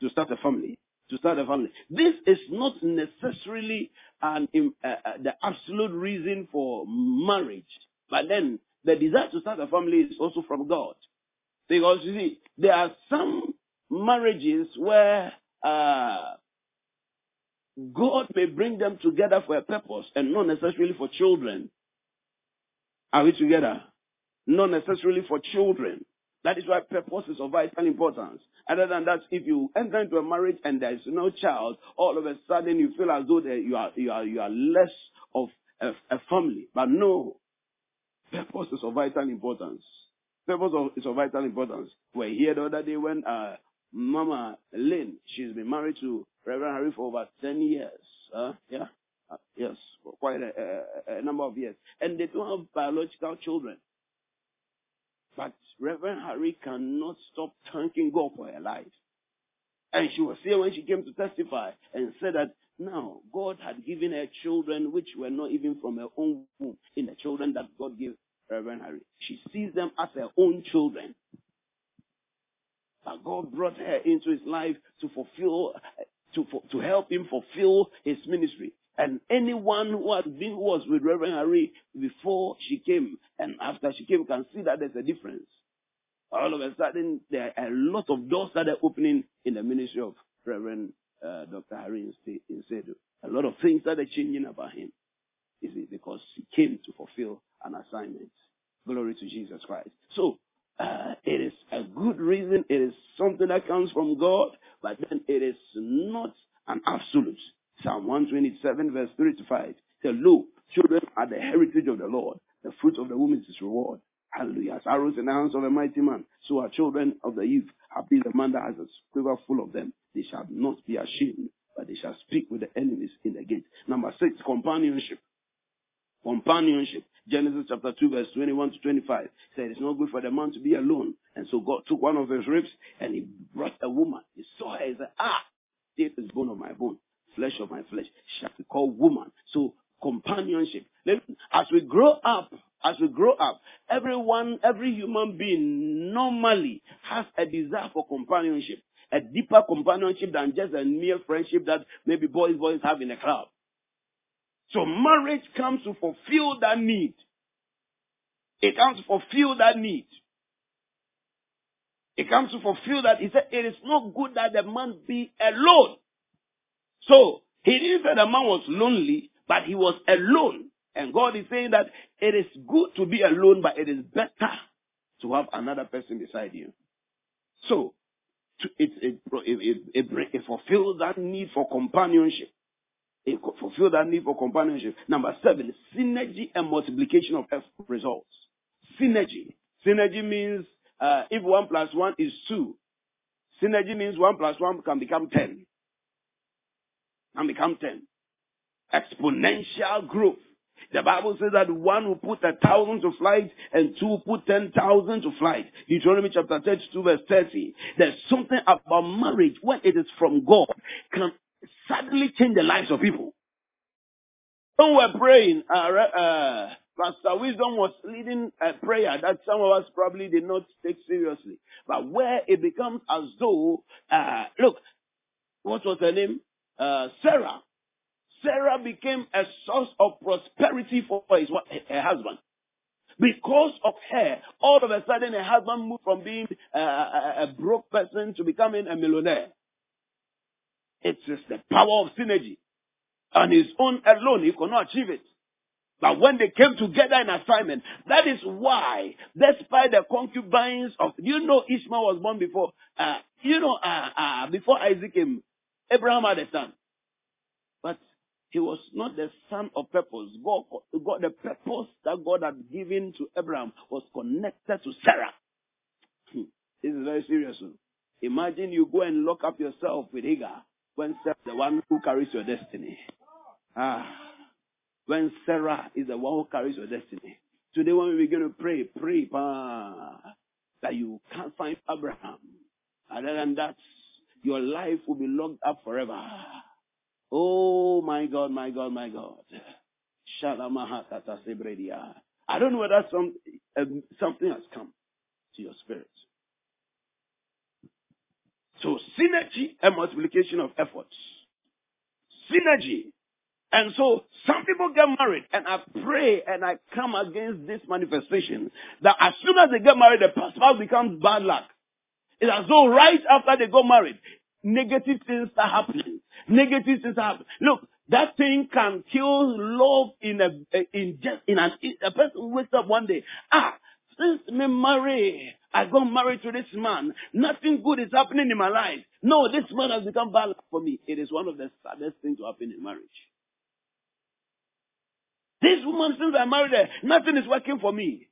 A: To start a family. To start a family. This is not necessarily an, uh, uh, the absolute reason for marriage. But then the desire to start a family is also from God. Because you see, there are some marriages where uh, God may bring them together for a purpose and not necessarily for children. Are we together? Not necessarily for children. That is why purpose is of vital importance. Other than that, if you enter into a marriage and there is no child, all of a sudden you feel as though you are you are you are less of a, a family. But no, purpose is of vital importance. Purpose of, is of vital importance. We're here the other day when uh, Mama Lynn, she's been married to Reverend Harry for over 10 years. Uh, yeah? Uh, yes, for quite a, a, a, number of years. And they don't have biological children. But Reverend Harry cannot stop thanking God for her life. And she was here when she came to testify and said that now God had given her children which were not even from her own womb in the children that God gave Reverend Harry. She sees them as her own children. But God brought her into his life to fulfill, to, to help him fulfill his ministry. And anyone who has been, was with Reverend Harry before she came and after she came can see that there's a difference. All of a sudden, there are a lot of doors that are opening in the ministry of Reverend uh, Dr. Harry Nsedu. A lot of things that are changing about him. Is it because he came to fulfill an assignment? Glory to Jesus Christ. So, uh, it is a good reason. It is something that comes from God, but then it is not an absolute. Psalm 127 verse 3 to 5. Say, look, children are the heritage of the Lord. The fruit of the womb is his reward. Hallelujah. As arrows in the hands of a mighty man, so are children of the youth. Happy the man that has a quiver full of them. They shall not be ashamed, but they shall speak with the enemies in the gate. Number six, companionship. Companionship. Genesis chapter 2 verse 21 to 25 said it's not good for the man to be alone. And so God took one of his ribs and he brought a woman. He saw her and said, ah, this is bone of my bone, flesh of my flesh, shall be called woman. So companionship. As we grow up, as we grow up, everyone, every human being normally has a desire for companionship, a deeper companionship than just a mere friendship that maybe boys boys have in a club. So marriage comes to fulfill that need. It comes to fulfill that need. It comes to fulfill that. He said, it is not good that the man be alone. So, he didn't say the man was lonely, but he was alone. And God is saying that it is good to be alone, but it is better to have another person beside you. So, it, it, it, it, it fulfills that need for companionship. It fulfills that need for companionship. Number seven, synergy and multiplication of results. Synergy. Synergy means uh, if one plus one is two, synergy means one plus one can become ten. Can become ten. Exponential growth. The Bible says that one will put a thousand to flight and two will put ten thousand to flight. Deuteronomy chapter 32 verse 30. There's something about marriage when it is from God can suddenly change the lives of people. When we're praying, uh, uh, Pastor Wisdom was leading a prayer that some of us probably did not take seriously. But where it becomes as though, uh, look, what was her name? Uh, Sarah. Sarah became a source of prosperity for his, her husband. Because of her, all of a sudden her husband moved from being a, a, a broke person to becoming a millionaire. It is just the power of synergy. On his own alone, he could not achieve it. But when they came together in assignment, that is why, despite the concubines of, you know, Ishmael was born before, uh, you know, uh, uh, before Isaac came, Abraham had a son. But he was not the son of purpose. God, God, the purpose that God had given to Abraham was connected to Sarah. Hmm. This is very serious. Imagine you go and lock up yourself with Hagar when Sarah is the one who carries your destiny. Ah when Sarah is the one who carries your destiny. Today, when we begin to pray, pray pa, that you can't find Abraham. Other than that, your life will be locked up forever. Oh my God, my God, my God. I don't know whether some, um, something has come to your spirit. So synergy and multiplication of efforts. Synergy and so some people get married and I pray and I come against this manifestation that as soon as they get married, the spouse becomes bad luck. It's as though right after they got married, negative things start happening. Negative things happen. Look, that thing can kill love in a, in just, in an, a person wakes up one day. Ah, since me marry, I got married to this man. Nothing good is happening in my life. No, this man has become bad for me. It is one of the saddest things to happen in marriage. This woman, since I married her, nothing is working for me.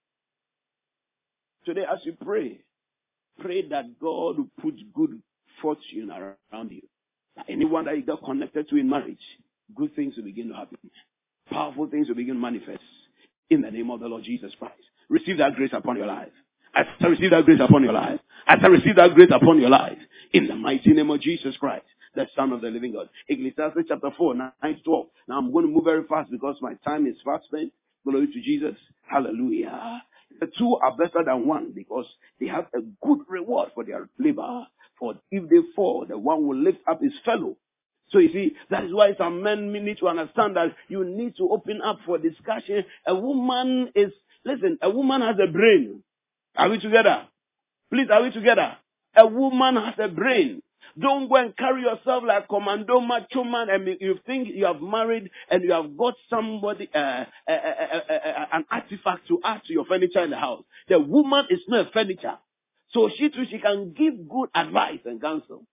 A: Today, as you pray, pray that God will put good fortune around you. That anyone that you get connected to in marriage, good things will begin to happen. Powerful things will begin to manifest in the name of the Lord Jesus Christ. Receive that grace upon your life. I receive that grace upon your life. I receive that grace upon your life. In the mighty name of Jesus Christ the Son of the Living God. Ecclesiastes chapter 4, 9 to 12. Now I'm going to move very fast because my time is fast spent. Glory to Jesus. Hallelujah. The two are better than one because they have a good reward for their labor. For if they fall, the one will lift up his fellow. So you see, that is why some men need to understand that you need to open up for discussion. A woman is, listen, a woman has a brain. Are we together? Please, are we together? A woman has a brain. Don't go and carry yourself like commando macho man and you think you have married and you have got somebody, uh, uh, uh, an artifact to add to your furniture in the house. The woman is not a furniture. So she too, she can give good advice and counsel.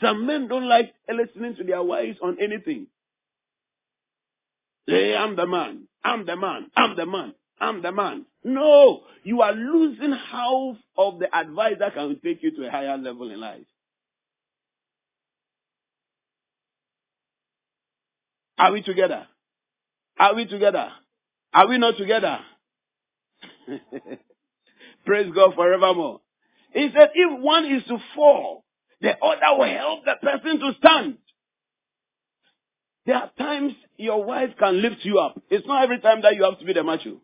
A: Some men don't like listening to their wives on anything. Hey, I'm the man. I'm the man. I'm the man. I'm the man. No, you are losing half of the advice that can take you to a higher level in life. Are we together? Are we together? Are we not together? Praise God forevermore. He said, if one is to fall, the other will help the person to stand. There are times your wife can lift you up. It's not every time that you have to be the macho.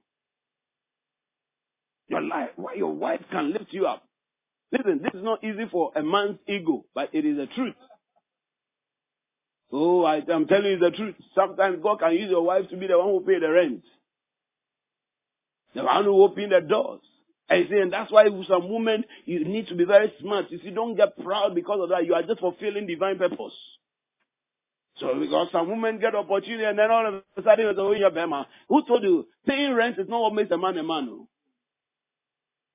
A: Your life, why your wife can lift you up. Listen, this is not easy for a man's ego, but it is the truth. So I, am telling you the truth. Sometimes God can use your wife to be the one who pay the rent. The one who open the doors. And see, and that's why with some women, you need to be very smart. If you don't get proud because of that, you are just fulfilling divine purpose. So because some women get opportunity and then all of a sudden it's oh, yeah, Bema. Who told you paying rent is not what makes a man a man? Oh.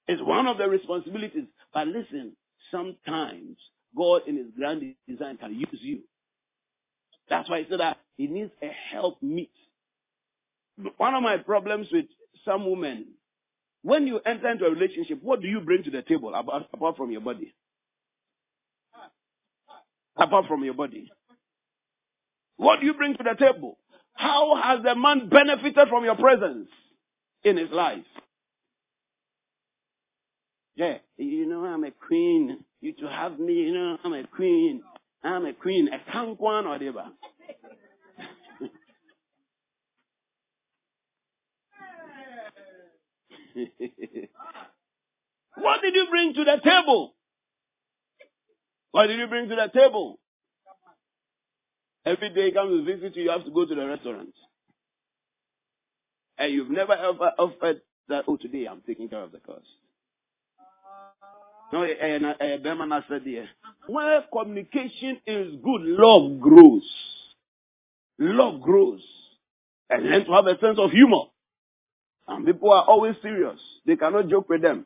A: It's one of the responsibilities. But listen, sometimes God in his grand design can use you. That's why he said that he needs a help meet. One of my problems with some women, when you enter into a relationship, what do you bring to the table apart, apart from your body? Apart from your body. What do you bring to the table? How has the man benefited from your presence in his life? Yeah, you know, I'm a queen. You to have me, you know, I'm a queen. I'm a queen, a kankwan or whatever. what did you bring to the table? What did you bring to the table? Every day comes to visit you, you have to go to the restaurant. and you've never ever offered that, oh, today I'm taking care of the cost. No, eh, eh, and eh, Berman said here, uh-huh. where communication is good, love grows. Love grows. And learn to have a sense of humor. And people are always serious. They cannot joke with them.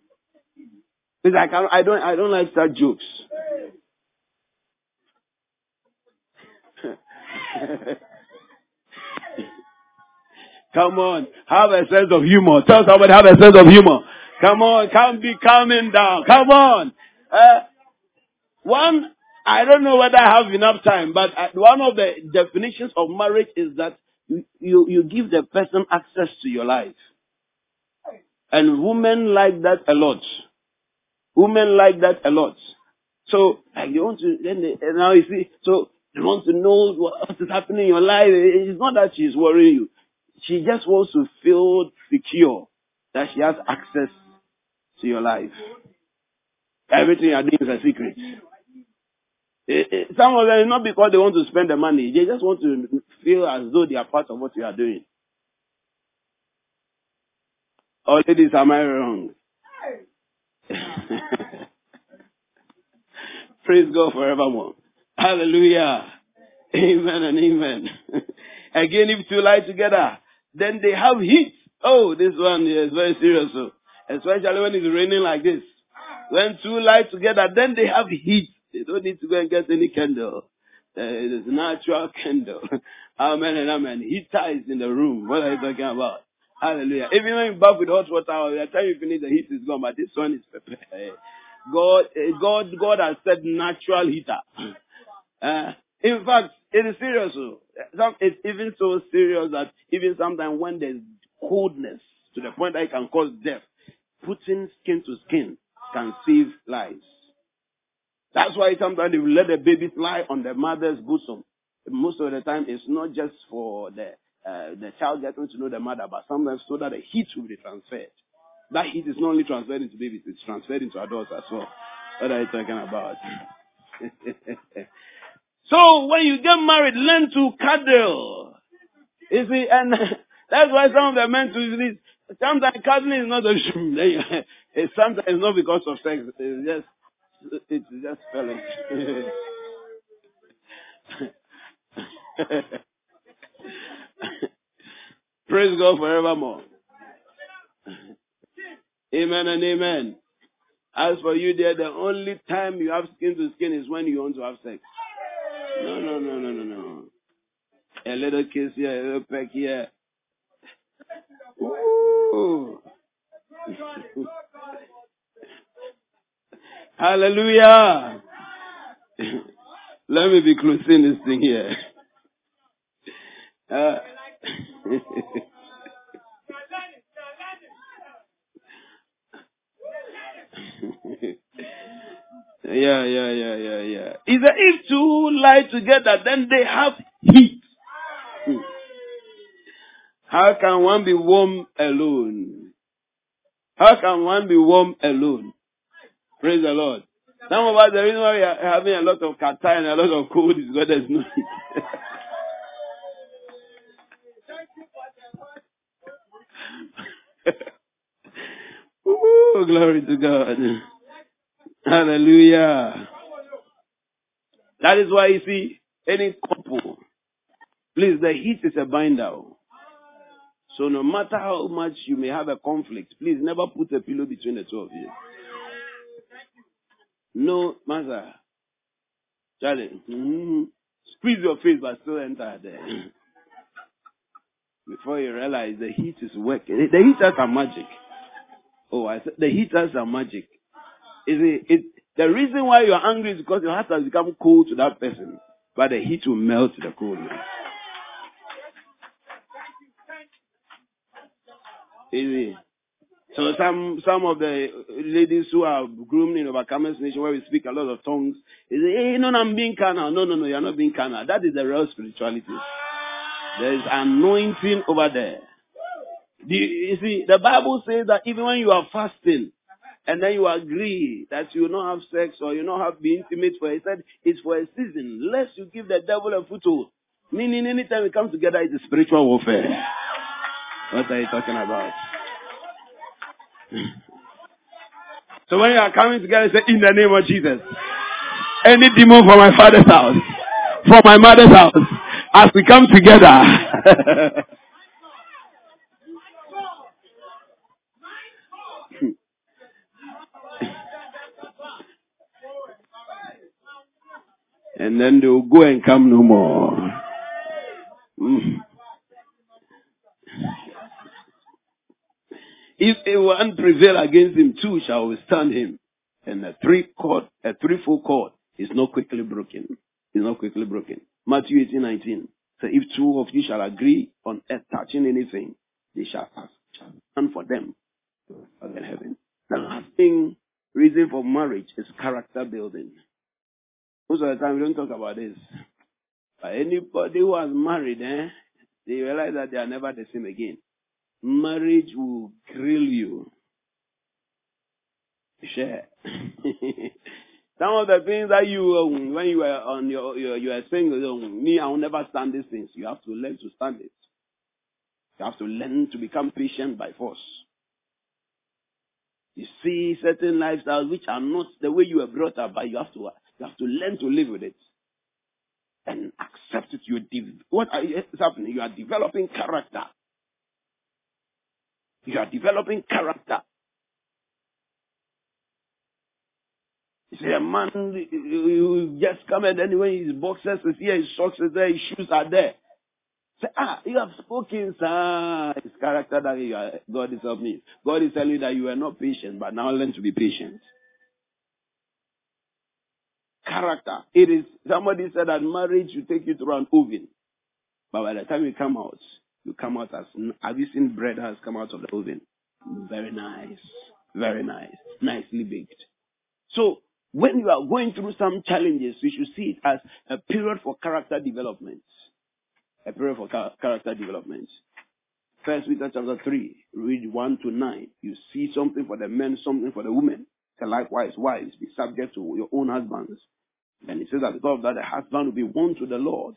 A: Because I can I don't I don't like such jokes. Come on, have a sense of humor. Tell somebody have a sense of humor. Come on, can't be calming down. Come on. Uh, one, I don't know whether I have enough time, but uh, one of the definitions of marriage is that you, you, give the person access to your life. And women like that a lot. Women like that a lot. So, like you want to, then they, now you see, so they want to know what is happening in your life. It's not that she's worrying you. She just wants to feel secure that she has access to your life. Everything you're doing is a secret. It, it, some of them, not because they want to spend the money, they just want to feel as though they are part of what you are doing. Oh, ladies, am I wrong? Praise God forevermore. Hallelujah. Amen and amen. Again, if two lie together, then they have heat. Oh, this one is very serious. So. Especially when it's raining like this. When two lie together, then they have heat. They don't need to go and get any candle. Uh, it is natural candle. amen and amen. Heater is in the room. What are you talking about? Hallelujah. Even when you bath with hot water, by the time you finish, the heat is gone. But this one is prepared. God, God, God has said natural heater. Uh, in fact, it is serious. It's even so serious that even sometimes when there's coldness to the point that it can cause death, putting skin to skin can save lives. That's why sometimes they will let the baby lie on the mother's bosom. Most of the time, it's not just for the uh, the child getting to know the mother, but sometimes so that the heat will be transferred. That heat is not only transferred into babies, it's transferred into adults as well. What are you talking about? so when you get married, learn to cuddle. You see, and that's why some of the men to Sometimes cuddling is not a it's sometimes not because of sex. It's just it's just feeling. Praise God forevermore. Amen and amen. As for you, there, the only time you have skin to skin is when you want to have sex. No, no, no, no, no, no. A little kiss here, a little peck here. Ooh. Hallelujah. Let me be closing this thing here. Uh, yeah, yeah, yeah, yeah, yeah. Is that if two lie together, then they have heat. How can one be warm alone? How can one be warm alone? Praise the Lord. Some of us, the reason why we are having a lot of catarrh and a lot of cold is because there's no heat. Ooh, glory to God. Hallelujah. That is why you see any couple. Please, the heat is a binder. So no matter how much you may have a conflict, please never put a pillow between the two of you. No, matter. Charlie, mm-hmm. squeeze your face but still enter there. Before you realize the heat is working. The heaters are magic. Oh, I said the heaters are magic. Is it, it the reason why you're angry is because your heart has become cold to that person, but the heat will melt the coldness. Easy. So some some of the ladies who are groomed in Overcomers Nation, where we speak a lot of tongues, they say, "Hey, no, no, I'm being carnal." No, no, no, you're not being carnal. That is the real spirituality. There is anointing over there. You, you see, the Bible says that even when you are fasting, and then you agree that you will not have sex or you will not have be intimate for it, said it's for a season, lest you give the devil a foothold. Meaning, anytime we come together, it's a spiritual warfare. What are you talking about? so when you are coming together, say, in the name of Jesus. Any demon from my father's house, from my mother's house, as we come together. and then they'll go and come no more. Mm. If one prevail against him, two shall withstand him. And a three cord, a threefold cord is not quickly broken. Is not quickly broken. Matthew 18, 19. So if two of you shall agree on earth touching anything, they shall shall stand for them in heaven. The last thing, reason for marriage is character building. Most of the time we don't talk about this. But anybody who has married, eh, they realize that they are never the same again. Marriage will grill you. Share. Some of the things that you, um, when you were on your, your you are saying, um, me, I will never stand these things. You have to learn to stand it. You have to learn to become patient by force. You see certain lifestyles which are not the way you were brought up, but you have to you have to learn to live with it and accept it. You de- what is happening? You are developing character. You are developing character. You see, a man you just come and anyway his boxers is here, his socks is there, his shoes are there. Say, ah, you have spoken, sir. His character that you are, God is helping me. God is telling you that you are not patient, but now learn to be patient. Character. It is, somebody said that marriage will take you through an oven. But by the time you come out, come out as, have you seen bread has come out of the oven? Very nice. Very nice. Nicely baked. So, when you are going through some challenges, you should see it as a period for character development. A period for character development. First Peter chapter 3, read 1 to 9. You see something for the men, something for the women. So likewise, wives, be subject to your own husbands. And it says that because of that, the husband will be one to the Lord.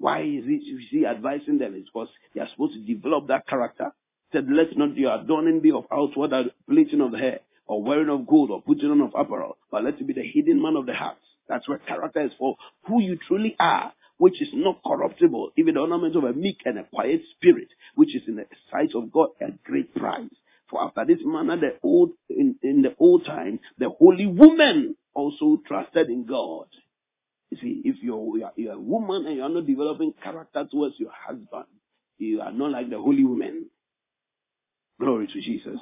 A: Why is it, you see, advising them? It's because they are supposed to develop that character. Said, let not your adorning be of outward plaiting of hair, or wearing of gold, or putting on of apparel, but let it be the hidden man of the heart. That's where character is for who you truly are, which is not corruptible, even the ornament of a meek and a quiet spirit, which is in the sight of God a great prize. For after this manner, the old in, in the old time, the holy woman also trusted in God. You see, if you're, you're, you're a woman and you're not developing character towards your husband, you are not like the holy woman. Glory to Jesus.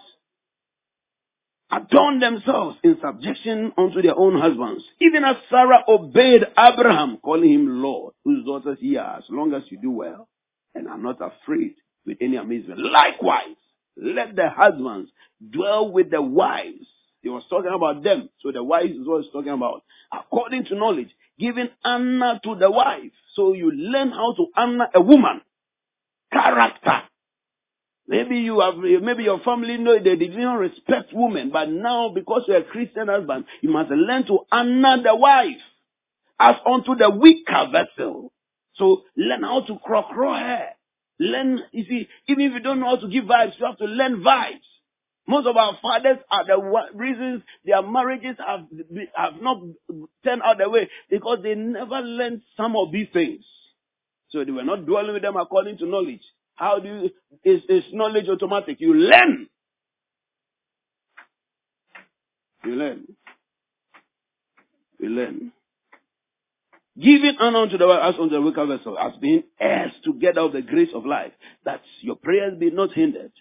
A: Adorn themselves in subjection unto their own husbands, even as Sarah obeyed Abraham, calling him Lord, whose daughters ye are, as long as you do well and are not afraid with any amazement. Likewise, let the husbands dwell with the wives. He was talking about them, so the wives is what he's talking about. According to knowledge, giving honor to the wife. So you learn how to honor a woman. Character. Maybe you have, maybe your family know they didn't respect women, but now because you're a Christian husband, you must learn to honor the wife as unto the weaker vessel. So learn how to crow her. Learn, you see, even if you don't know how to give vibes, you have to learn vibes. Most of our fathers are the reasons their marriages have, have not turned out the way because they never learned some of these things. So they were not dwelling with them according to knowledge. How do you, is, is knowledge automatic? You learn. You learn. You learn. Giving honor unto the word as unto the weaker vessel, as being heirs together of the grace of life, that your prayers be not hindered.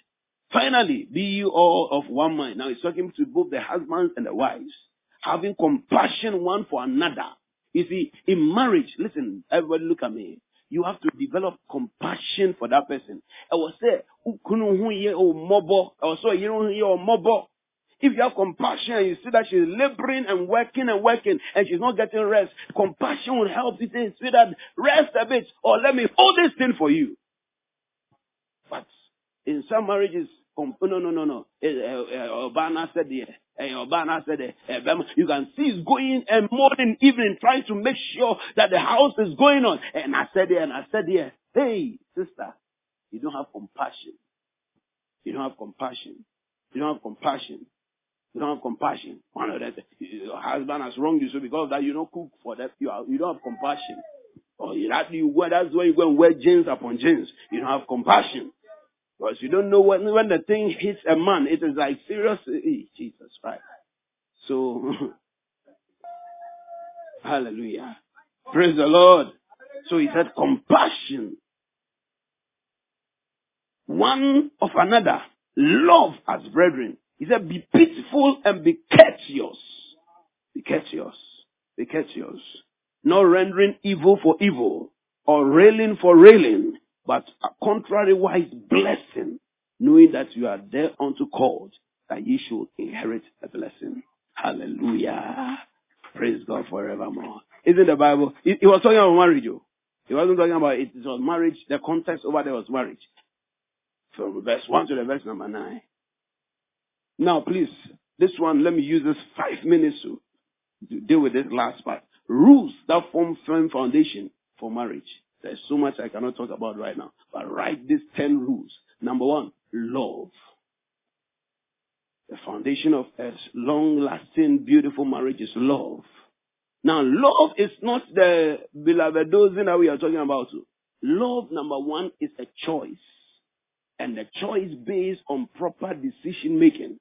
A: Finally, be you all of one mind. Now he's talking to both the husbands and the wives, having compassion one for another. You see, in marriage, listen, everybody look at me. You have to develop compassion for that person. I will say, if you have compassion you see that she's laboring and working and working and she's not getting rest, compassion will help you say, sweetheart, rest a bit or let me hold this thing for you. But in some marriages, no, no, no, no. Eh, eh, eh, Obana said there. Obana said. You can see he's going and morning, evening, trying to make sure that the house is going on. And I said there, and I said there, hey, sister, you don't have compassion. You don't have compassion. You don't have compassion. You don't have compassion. One of that, your husband has wronged you, so because of that you don't cook for that. You, are, you don't have compassion. Or you, that you that's why you go and wear jeans upon jeans. You don't have compassion. Because you don't know when, when the thing hits a man, it is like serious. Jesus Christ. So, hallelujah. Praise the Lord. So he said compassion. One of another. Love as brethren. He said be pitiful and be courteous. Be courteous. Be courteous. Not rendering evil for evil or railing for railing, but contrariwise blessing, knowing that you are there unto called, that ye should inherit a blessing. Hallelujah. Praise God forevermore. Isn't the Bible? He, was talking about marriage. oh. He wasn't talking about it. It was marriage. The context over there was marriage. From verse 1 to the verse number 9. Now, please, this one, let me use this five minutes to deal with this last part. Rules that form firm foundation for marriage. There's so much I cannot talk about right now. But write these 10 rules. Number one, love. The foundation of a long lasting, beautiful marriage is love. Now, love is not the beloved that we are talking about. Love, number one, is a choice. And the choice based on proper decision making.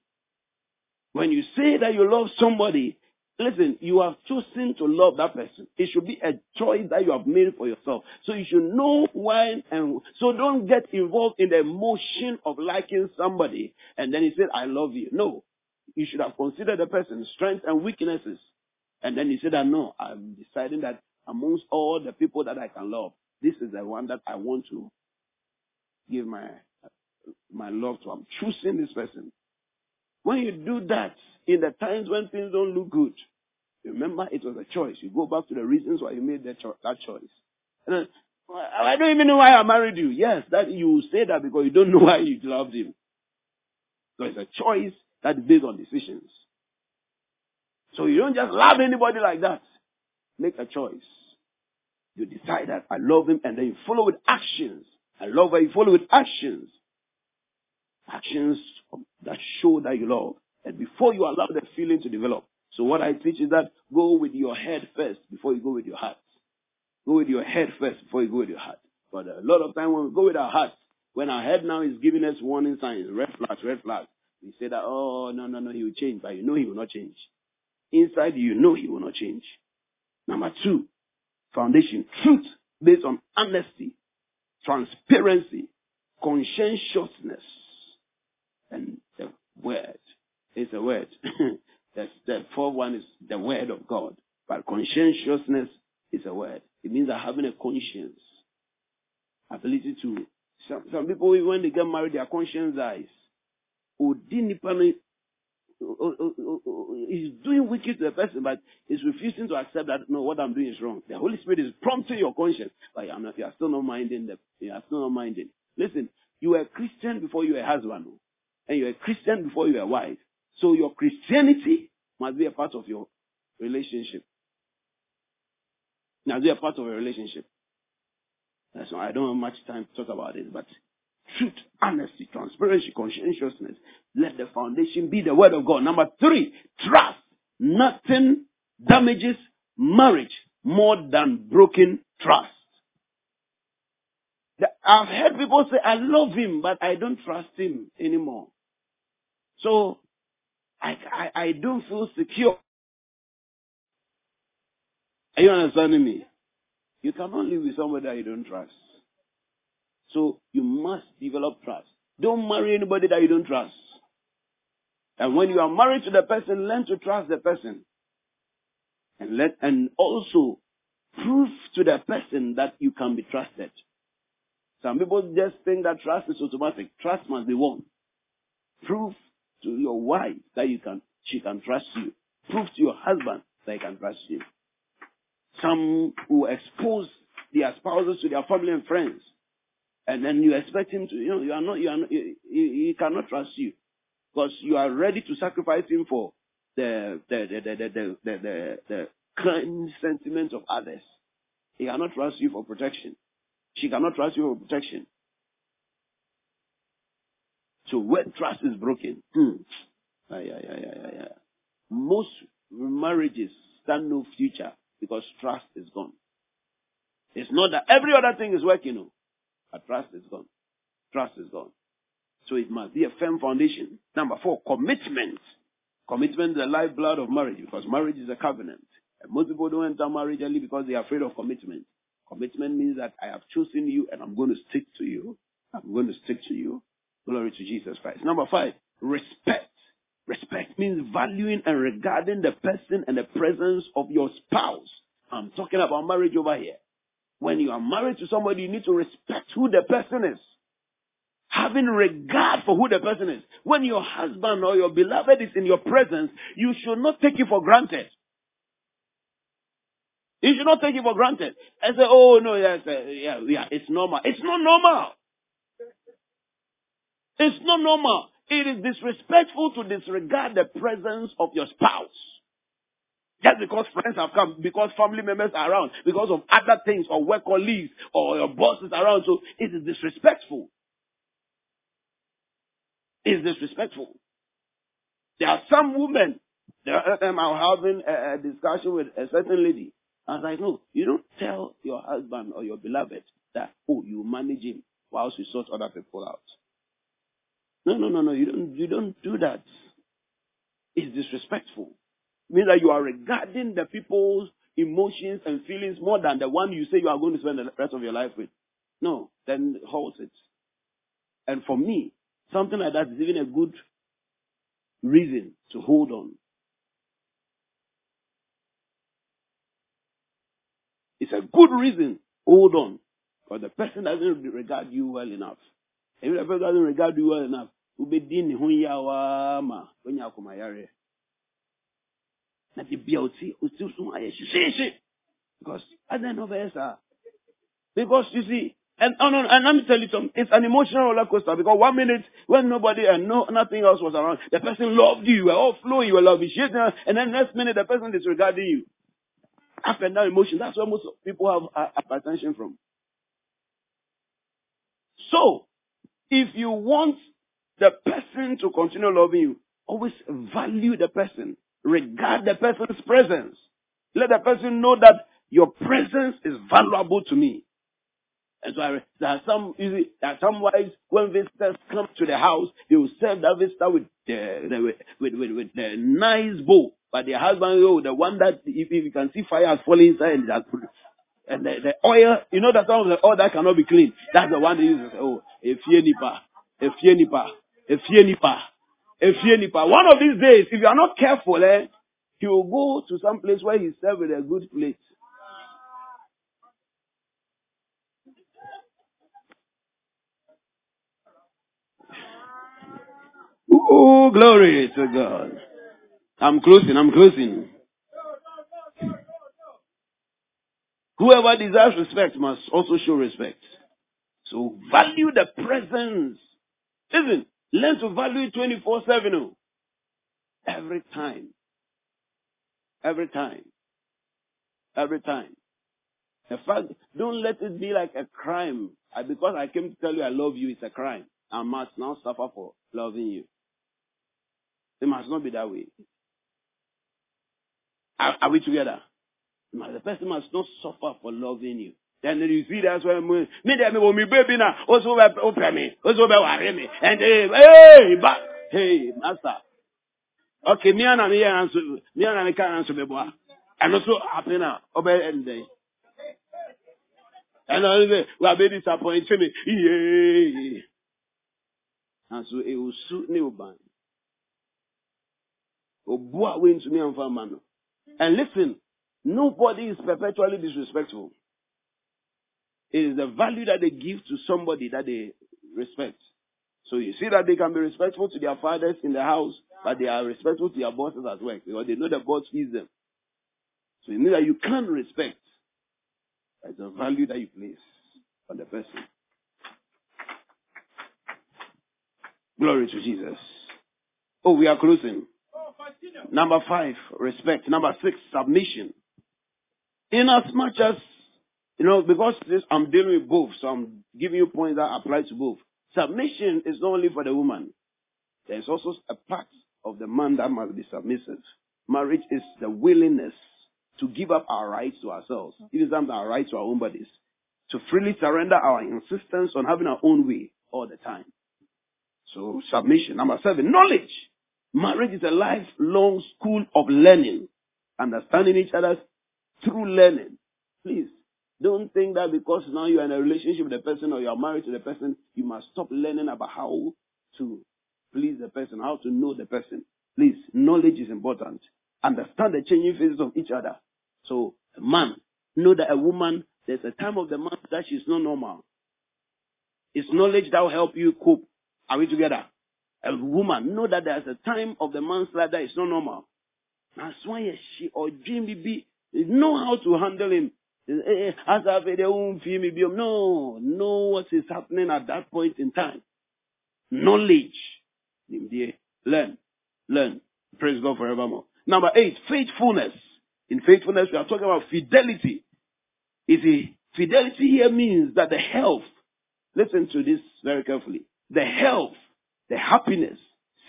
A: When you say that you love somebody, listen, you have chosen to love that person. It should be a choice that you have made for yourself. So you should know when and so don't get involved in the emotion of liking somebody and then he said, I love you. No. You should have considered the person's strengths and weaknesses. And then he said that no, I'm deciding that amongst all the people that I can love, this is the one that I want to give my my love to. I'm choosing this person. When you do that in the times when things don't look good, remember it was a choice. You go back to the reasons why you made that, cho- that choice. And then, I don't even know why I married you. Yes, that you say that because you don't know why you loved him. So it's a choice that is based on decisions. So you don't just love anybody like that. Make a choice. You decide that I love him and then you follow with actions. I love her, you follow with actions. Actions that show that you love. And before you allow the feeling to develop. So what I teach is that go with your head first before you go with your heart. Go with your head first before you go with your heart. But a lot of time when we go with our heart, when our head now is giving us warning signs, red flags, red flags, we say that, oh, no, no, no, he will change. But you know he will not change. Inside you know he will not change. Number two, foundation, truth based on honesty, transparency, conscientiousness, and the word is the word. the, the fourth one is the word of God. But conscientiousness is a word. It means that having a conscience, ability to. Some, some people, when they get married, their conscience dies. He's doing wicked to the person, but he's refusing to accept that no, what I'm doing is wrong. The Holy Spirit is prompting your conscience, but you are still not minding. The, you are still not minding. Listen, you were a Christian before you were a husband, and you're a Christian before you were a wife. So your Christianity must be a part of your relationship. Must be a part of a relationship. That's why I don't have much time to talk about it, but truth, honesty, transparency, conscientiousness. Let the foundation be the word of God. Number three, trust. Nothing damages marriage more than broken trust. I've heard people say, I love him, but I don't trust him anymore. So, I, I, I don't feel secure. Are you understanding me? You cannot live with somebody that you don't trust. So you must develop trust. Don't marry anybody that you don't trust. And when you are married to the person, learn to trust the person. And let, and also prove to the person that you can be trusted. Some people just think that trust is automatic. Trust must be won. Prove to your wife that you can, she can trust you. Prove to your husband that he can trust you. Some who expose their spouses to their family and friends, and then you expect him to, you know, you are not, you are, not, he, he cannot trust you because you are ready to sacrifice him for the the the the the the, the, the crime sentiments of others. He cannot trust you for protection. She cannot trust you for protection. So when trust is broken, hmm. yeah, yeah, yeah, yeah. most marriages stand no future because trust is gone. It's not that every other thing is working, no, but trust is gone. Trust is gone. So it must be a firm foundation. Number four, commitment. Commitment is the lifeblood of marriage because marriage is a covenant. And most people don't enter marriage only because they are afraid of commitment. Commitment means that I have chosen you and I'm going to stick to you. I'm going to stick to you. Glory to Jesus Christ. Number five, respect. Respect means valuing and regarding the person and the presence of your spouse. I'm talking about marriage over here. When you are married to somebody, you need to respect who the person is. Having regard for who the person is. When your husband or your beloved is in your presence, you should not take it for granted. You should not take it for granted. And say, oh no, yes, uh, yeah, yeah, it's normal. It's not normal. It's not normal. It is disrespectful to disregard the presence of your spouse. Just because friends have come, because family members are around, because of other things, or work colleagues, or your boss is around, so it is disrespectful. It's disrespectful. There are some women, the other time um, I was having a, a discussion with a certain lady, I was like, no, you don't tell your husband or your beloved that, oh, you manage him whilst you sort other people out. No, no, no, no. You don't, you don't do that. It's disrespectful. It means that you are regarding the people's emotions and feelings more than the one you say you are going to spend the rest of your life with. No, then halt it. And for me, something like that is even a good reason to hold on. It's a good reason. Hold on. Because the person doesn't regard you well enough. If the person doesn't regard you well enough, wobɛdi ne ho ma wonya akomayare na de bia oti oti so ayɛ hyehyehye because because you see and oh no, and let me tell you something. It's an emotional roller coaster because one minute when nobody and no nothing else was around, the person loved you, you were all flowing, you were loving shit, and then next minute the person disregarding you. Up and down emotion. That's where most people have uh, hypertension from. So, if you want the person to continue loving you, always value the person. Regard the person's presence. Let the person know that your presence is valuable to me. And so I, there are some, see, there are some wives, when visitors come to the house, they will serve that visitor with, the, the with, with, with, the nice bowl. But the husband, oh, the one that, if, if you can see fire has fallen inside and, that, and the, the oil, you know that some of the oil that cannot be clean. That's the one they use. Oh, nipa, if you nipa, Efie nipa. Efie nipa. One of these days, if you are not careful, eh, he will go to some place where he served with a good plate. Oh, glory to God. I'm closing, I'm closing. Whoever deserves respect must also show respect. So value the presence. Listen, Learn to value it 24 7. Every time. Every time. Every time. In fact, don't let it be like a crime. Because I came to tell you I love you, it's a crime. I must now suffer for loving you. It must not be that way. Are, are we together? The person must not suffer for loving you. Then you see that's why me me there me baby na also be open me also be worry me and hey but hey master. Okay me and me answer me and me can answer me boy. And also happen now obe end day and I say we are very disappointed me. Yeah and so it will suit me ban obua we into me and for man and listen nobody is perpetually disrespectful is the value that they give to somebody that they respect. So you see that they can be respectful to their fathers in the house, but they are respectful to their bosses as well because they know the boss feeds them. So you means that you can respect. It's a value that you place on the person. Glory to Jesus. Oh, we are closing. Number five, respect. Number six, submission. In as much as you know, because this, I'm dealing with both, so I'm giving you points that apply to both. Submission is not only for the woman. There's also a part of the man that must be submissive. Marriage is the willingness to give up our rights to ourselves, mm-hmm. even sometimes our rights to our own bodies, to freely surrender our insistence on having our own way all the time. So submission. Number seven, knowledge. Marriage is a lifelong school of learning, understanding each other through learning. Please, don't think that because now you're in a relationship with the person or you're married to the person, you must stop learning about how to please the person, how to know the person. Please, knowledge is important. Understand the changing phases of each other. So, a man, know that a woman, there's a time of the month that she's not normal. It's knowledge that will help you cope. Are we together? A woman, know that there's a time of the month life that is not normal. That's why she or dream be know how to handle him. Eh, eh, as I've No, know what is happening at that point in time. Knowledge. Learn. Learn. Praise God forevermore. Number eight, faithfulness. In faithfulness, we are talking about fidelity. You see, fidelity here means that the health, listen to this very carefully, the health, the happiness,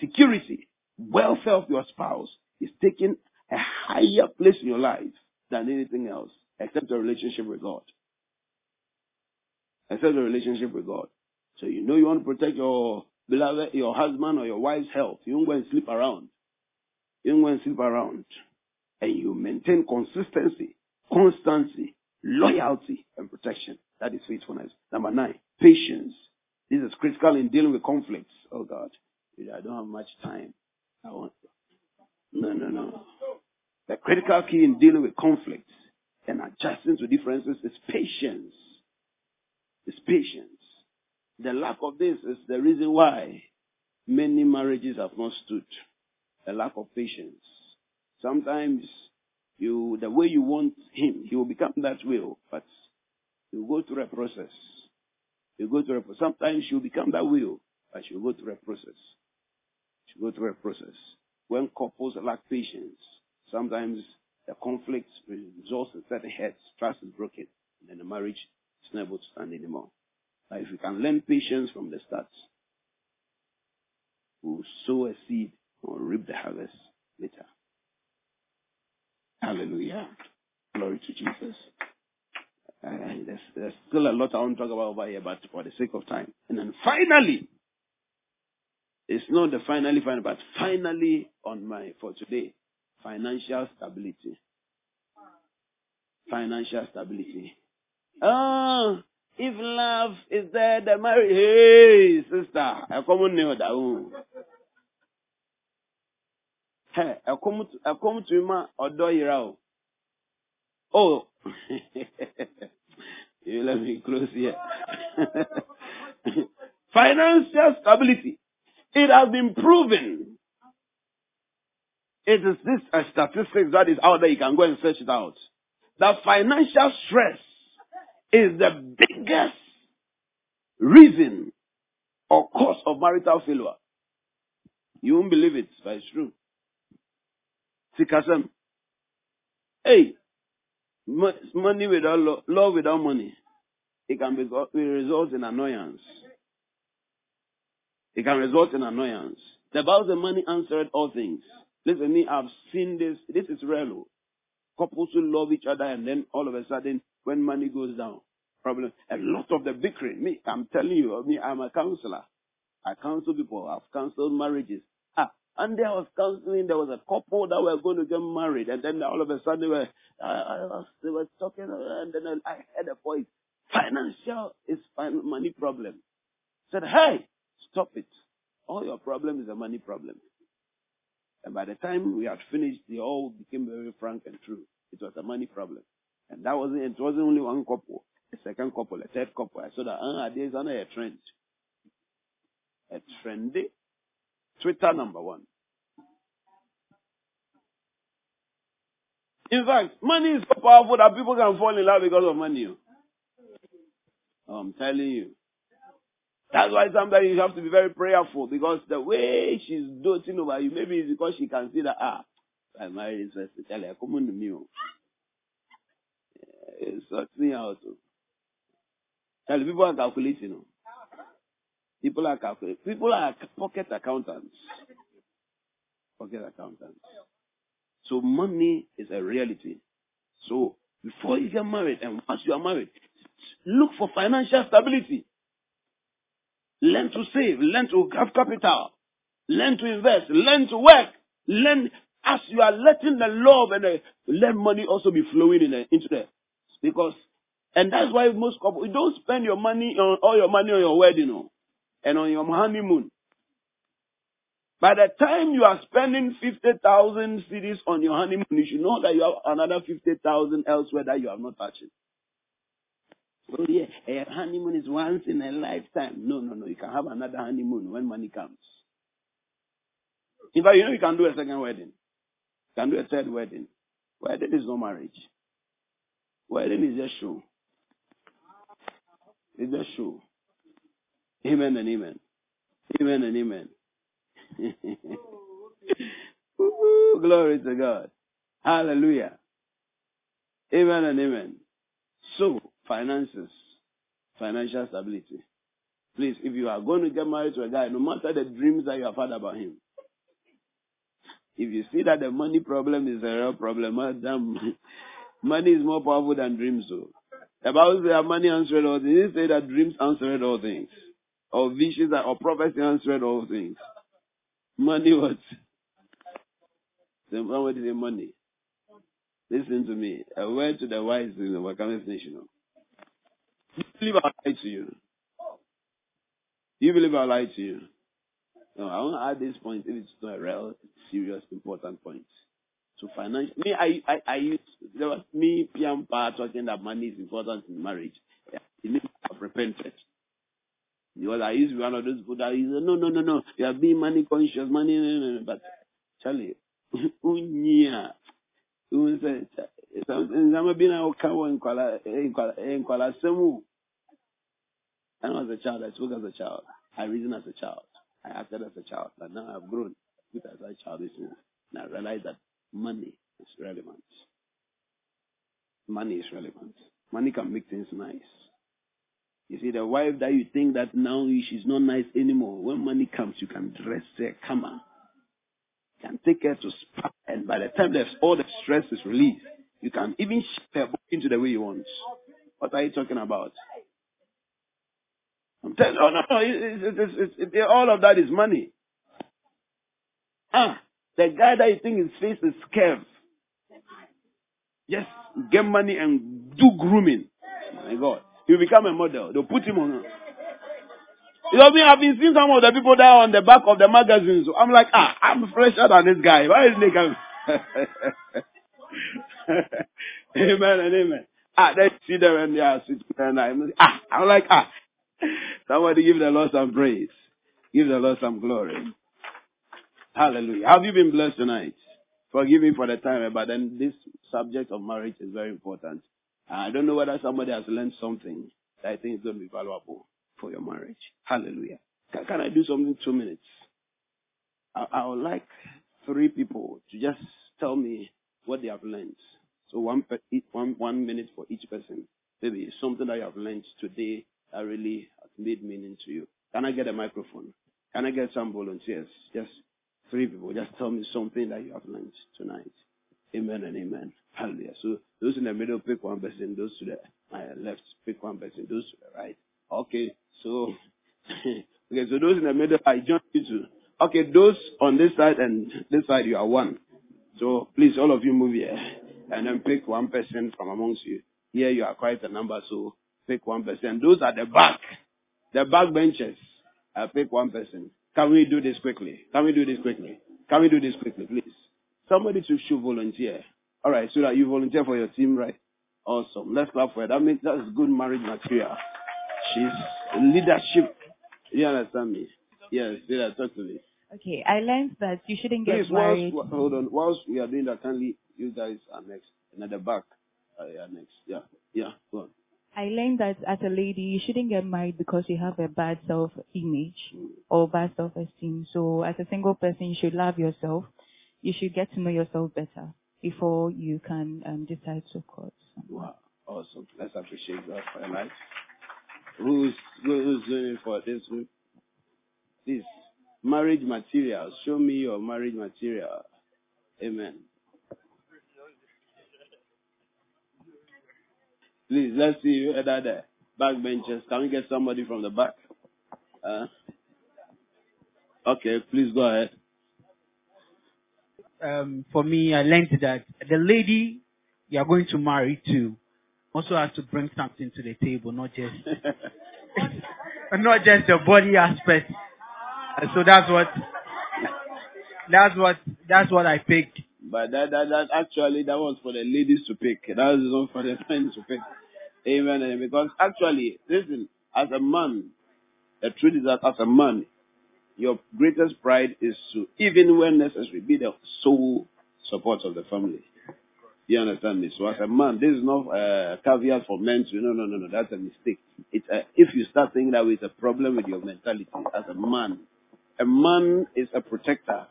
A: security, welfare of your spouse is taking a higher place in your life than anything else, except a relationship with God. Accept a relationship with God. So you know you want to protect your beloved, your husband or your wife's health. You don't go and sleep around. You don't go and sleep around. And you maintain consistency, constancy, loyalty, and protection. That is faithfulness. Number nine, patience. This is critical in dealing with conflicts. Oh God, I don't have much time. I want. No, no, no. The critical key in dealing with conflicts and adjusting to differences is patience. It's patience. The lack of this is the reason why many marriages have not stood. The lack of patience. Sometimes you, the way you want him, he will become that way, but you go through a process. You go through a. Sometimes you become that way, but you go through a process. You go through a process. When couples lack patience, sometimes the conflict results in certain heads, trust is broken, and then the marriage is not able to stand anymore. But if you can learn patience from the start, we'll sow a seed or reap the harvest later. Hallelujah. Glory to Jesus. There's, there's, still a lot I want to talk about over here, but for the sake of time. And then finally, it's not the finally final, but finally on my, for today, financial stability. Financial stability. Oh, if love is there, the marriage, hey, sister, I come on that Hey, I come to, I come to ma odo yira Oh, you let me close here. Financial stability. It has been proven. It is this a statistics that is out there. You can go and search it out. That financial stress is the biggest reason or cause of marital failure. You won't believe it, but it's true. Sikasem. Hey, money without love, love without money, it can be, result in annoyance. It can result in annoyance. The Bible says money answered all things. Listen, me, I've seen this. This is real. Couples who love each other and then all of a sudden, when money goes down, problem. A lot of the bickering. Me, I'm telling you, me, I'm a counselor. I counsel people. I've counseled marriages. Ah, and there was counseling. There was a couple that were going to get married, and then all of a sudden they were, uh, they were talking, and then I heard a voice. Financial is money problem. I said, hey, stop it. All your problem is a money problem. And by the time we had finished, they all became very frank and true. It was a money problem. And that wasn't, it wasn't only one couple, a second couple, a third couple. I saw that, ah, there's another trend. A trendy Twitter number one. In fact, money is so powerful that people can fall in love because of money. I'm telling you. That's why sometimes you have to be very prayerful because the way she's doting over you, maybe it's because she can see that, ah, I married this person. Tell her, come on to me. Oh. It sorts me out. Oh. Tell people are calculating. Oh. People are calculating. People are pocket accountants. Pocket accountants. So money is a reality. So before you get married and once you are married, look for financial stability. Learn to save. Learn to have capital. Learn to invest. Learn to work. Learn as you are letting the love and the let money also be flowing in the, into the because and that's why most couples you don't spend your money on all your money on your wedding no, and on your honeymoon. By the time you are spending fifty thousand cedis on your honeymoon, you should know that you have another fifty thousand elsewhere that you have not touched. Oh yeah, a honeymoon is once in a lifetime. No, no, no. You can have another honeymoon when money comes. In fact, you know you can do a second wedding. You can do a third wedding. Wedding is no marriage. Wedding is just show. It's just show. Amen and amen. Amen and amen. Glory to God. Hallelujah. Amen and amen. So, finances, financial stability. Please, if you are going to get married to a guy, no matter the dreams that you have had about him, if you see that the money problem is a real problem, madam, money is more powerful than dreams. So, the Bible says money answered all things. It say that dreams answered all things, or visions or prophecy answered all things. Money what? Somebody say money. Listen to me. A word to the wise in the Overcomers nation. You believe I lie to you? Do you believe I lie to you? No, I want to add this point it's not a real, serious, important point. So financial, me, I, I, I used, there was me, Piampa, talking that money is important in marriage. Yeah, it means I've repented. Because I used to be one of those people that used, no, no, no, no, you are being money conscious, money, no, no, no. but Charlie, unya, nzama bina okawo nkwala, nkwala semu. And I was a child, I spoke as a child, I reasoned as a child, I acted as a child, but now I've grown with as a child, and I realize that money is relevant. Money is relevant. Money can make things nice. You see, the wife that you think that now she's not nice anymore, when money comes, you can dress her, come on. Can take her to spa, and by the time there's all the stress is released, you can even shape her into the way you want. What are you talking about? I'm telling you, oh, no, no, it, it, it, all of that is money. Ah, the guy that you think his face is curved, Yes, get money and do grooming. My God. He'll become a model. They'll put him on. You know, I've been seeing some of the people there on the back of the magazines. So I'm like, ah, I'm fresher than this guy. Why isn't he coming? amen and amen. Ah, they see them and they are sitting there and I'm, ah, I'm like, ah, somebody give the Lord some praise. Give the Lord some glory. Hallelujah. Have you been blessed tonight? Forgive me for the time, but then this subject of marriage is very important. I don't know whether somebody has learned something that I think is going to be valuable for your marriage. Hallelujah. Can, can I do something two minutes? I, I would like three people to just tell me what they have learned. So one, one, one minute for each person. Maybe something that you have learned today that really has made meaning to you. Can I get a microphone? Can I get some volunteers? Just three people. Just tell me something that you have learned tonight. Amen and amen. Hallelujah. So those in the middle pick one person, those to the left pick one person, those to the right. Okay. So okay, so those in the middle, I join you too. Okay, those on this side and this side you are one. So please all of you move here and then pick one person from amongst you. Here you are quite a number, so pick one person. Those at the back, the back benches, I pick one person. Can we do this quickly? Can we do this quickly? Can we do this quickly, please? Somebody to should volunteer. All right, so that you volunteer for your team, right? Awesome. Let's clap for it. That means that's good marriage material. She's leadership. You understand me? Yes, yeah, talk to me.
B: Okay, I learned that you shouldn't get
A: Please,
B: married.
A: whilst, hold on. Whilst we are doing that, kindly, you guys are next. And at the back, uh, yeah, next. Yeah, yeah, go on.
B: I learned that as a lady, you shouldn't get married because you have a bad self-image or bad self-esteem. So as a single person, you should love yourself. You should get to know yourself better before you can um, decide to court.
A: Wow, awesome. Let's appreciate God for your life. Who's who's doing it for this week? Please, marriage material. Show me your marriage material. Amen. Please, let's see you that there. Backbenchers. Can we get somebody from the back? Uh, okay, please go ahead.
C: um, for me, I learned that the lady you are going to marry to also has to bring something to the table, not just not just the body aspect. And so that's what that's what that's what I picked.
A: But that, that, that actually, that was for the ladies to pick. That was not for the men to pick. Amen. And Because actually, listen, as a man, the truth is that as a man, your greatest pride is to, even when necessary, be the sole support of the family. You understand me? So as a man, this is not uh, caveat for men to, no, no, no, no, that's a mistake. It's a, if you start thinking that way, it's a problem with your mentality as a man. A man is a protector,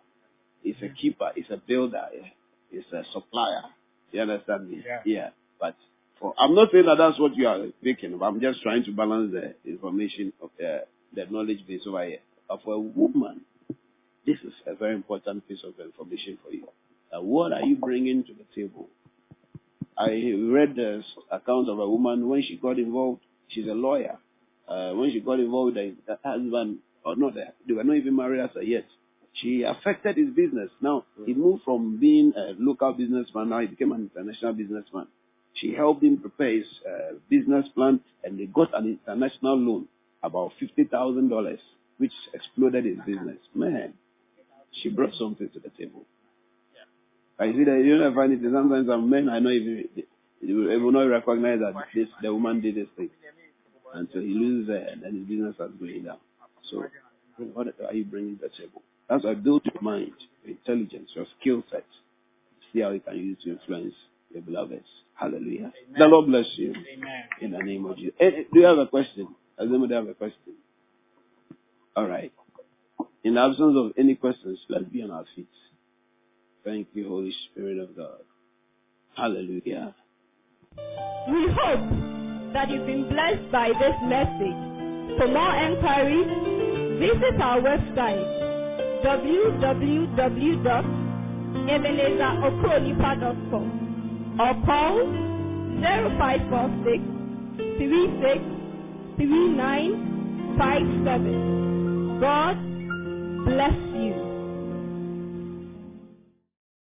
A: is a keeper, is a builder, is a supplier. You understand me?
C: Yeah.
A: yeah. But for, I'm not saying that that's what you are thinking of. I'm just trying to balance the information of uh, the knowledge base over here. But for a woman, this is a very important piece of information for you. Uh, what are you bringing to the table? I read the account of a woman when she got involved. She's a lawyer. Uh, when she got involved with the husband, or not, they were not even married as yet. She affected his business. Now he moved from being a local businessman. Now he became an international businessman. She helped him prepare his uh, business plan, and they got an international loan, about fifty thousand dollars, which exploded his business. Man, she brought something to the table. I see that you know find it sometimes some men I know even they will not recognize that this the woman did this thing. And so he loses it and then his business is going down. So what are you bringing to the table? That's why build your mind, your intelligence, your skill set. See how you can use to influence your beloveds. Hallelujah. The Lord bless you.
C: Amen.
A: In the name of Jesus. Eh, do you have a question? Does anybody have a question? All right. In the absence of any questions, let's be on our feet. Thank you, Holy Spirit of God. Hallelujah.
D: We hope that you've been blessed by this message. For more enquiries, visit our website www.ebenezerokronipa.com or call 0546 36 3957. God bless you.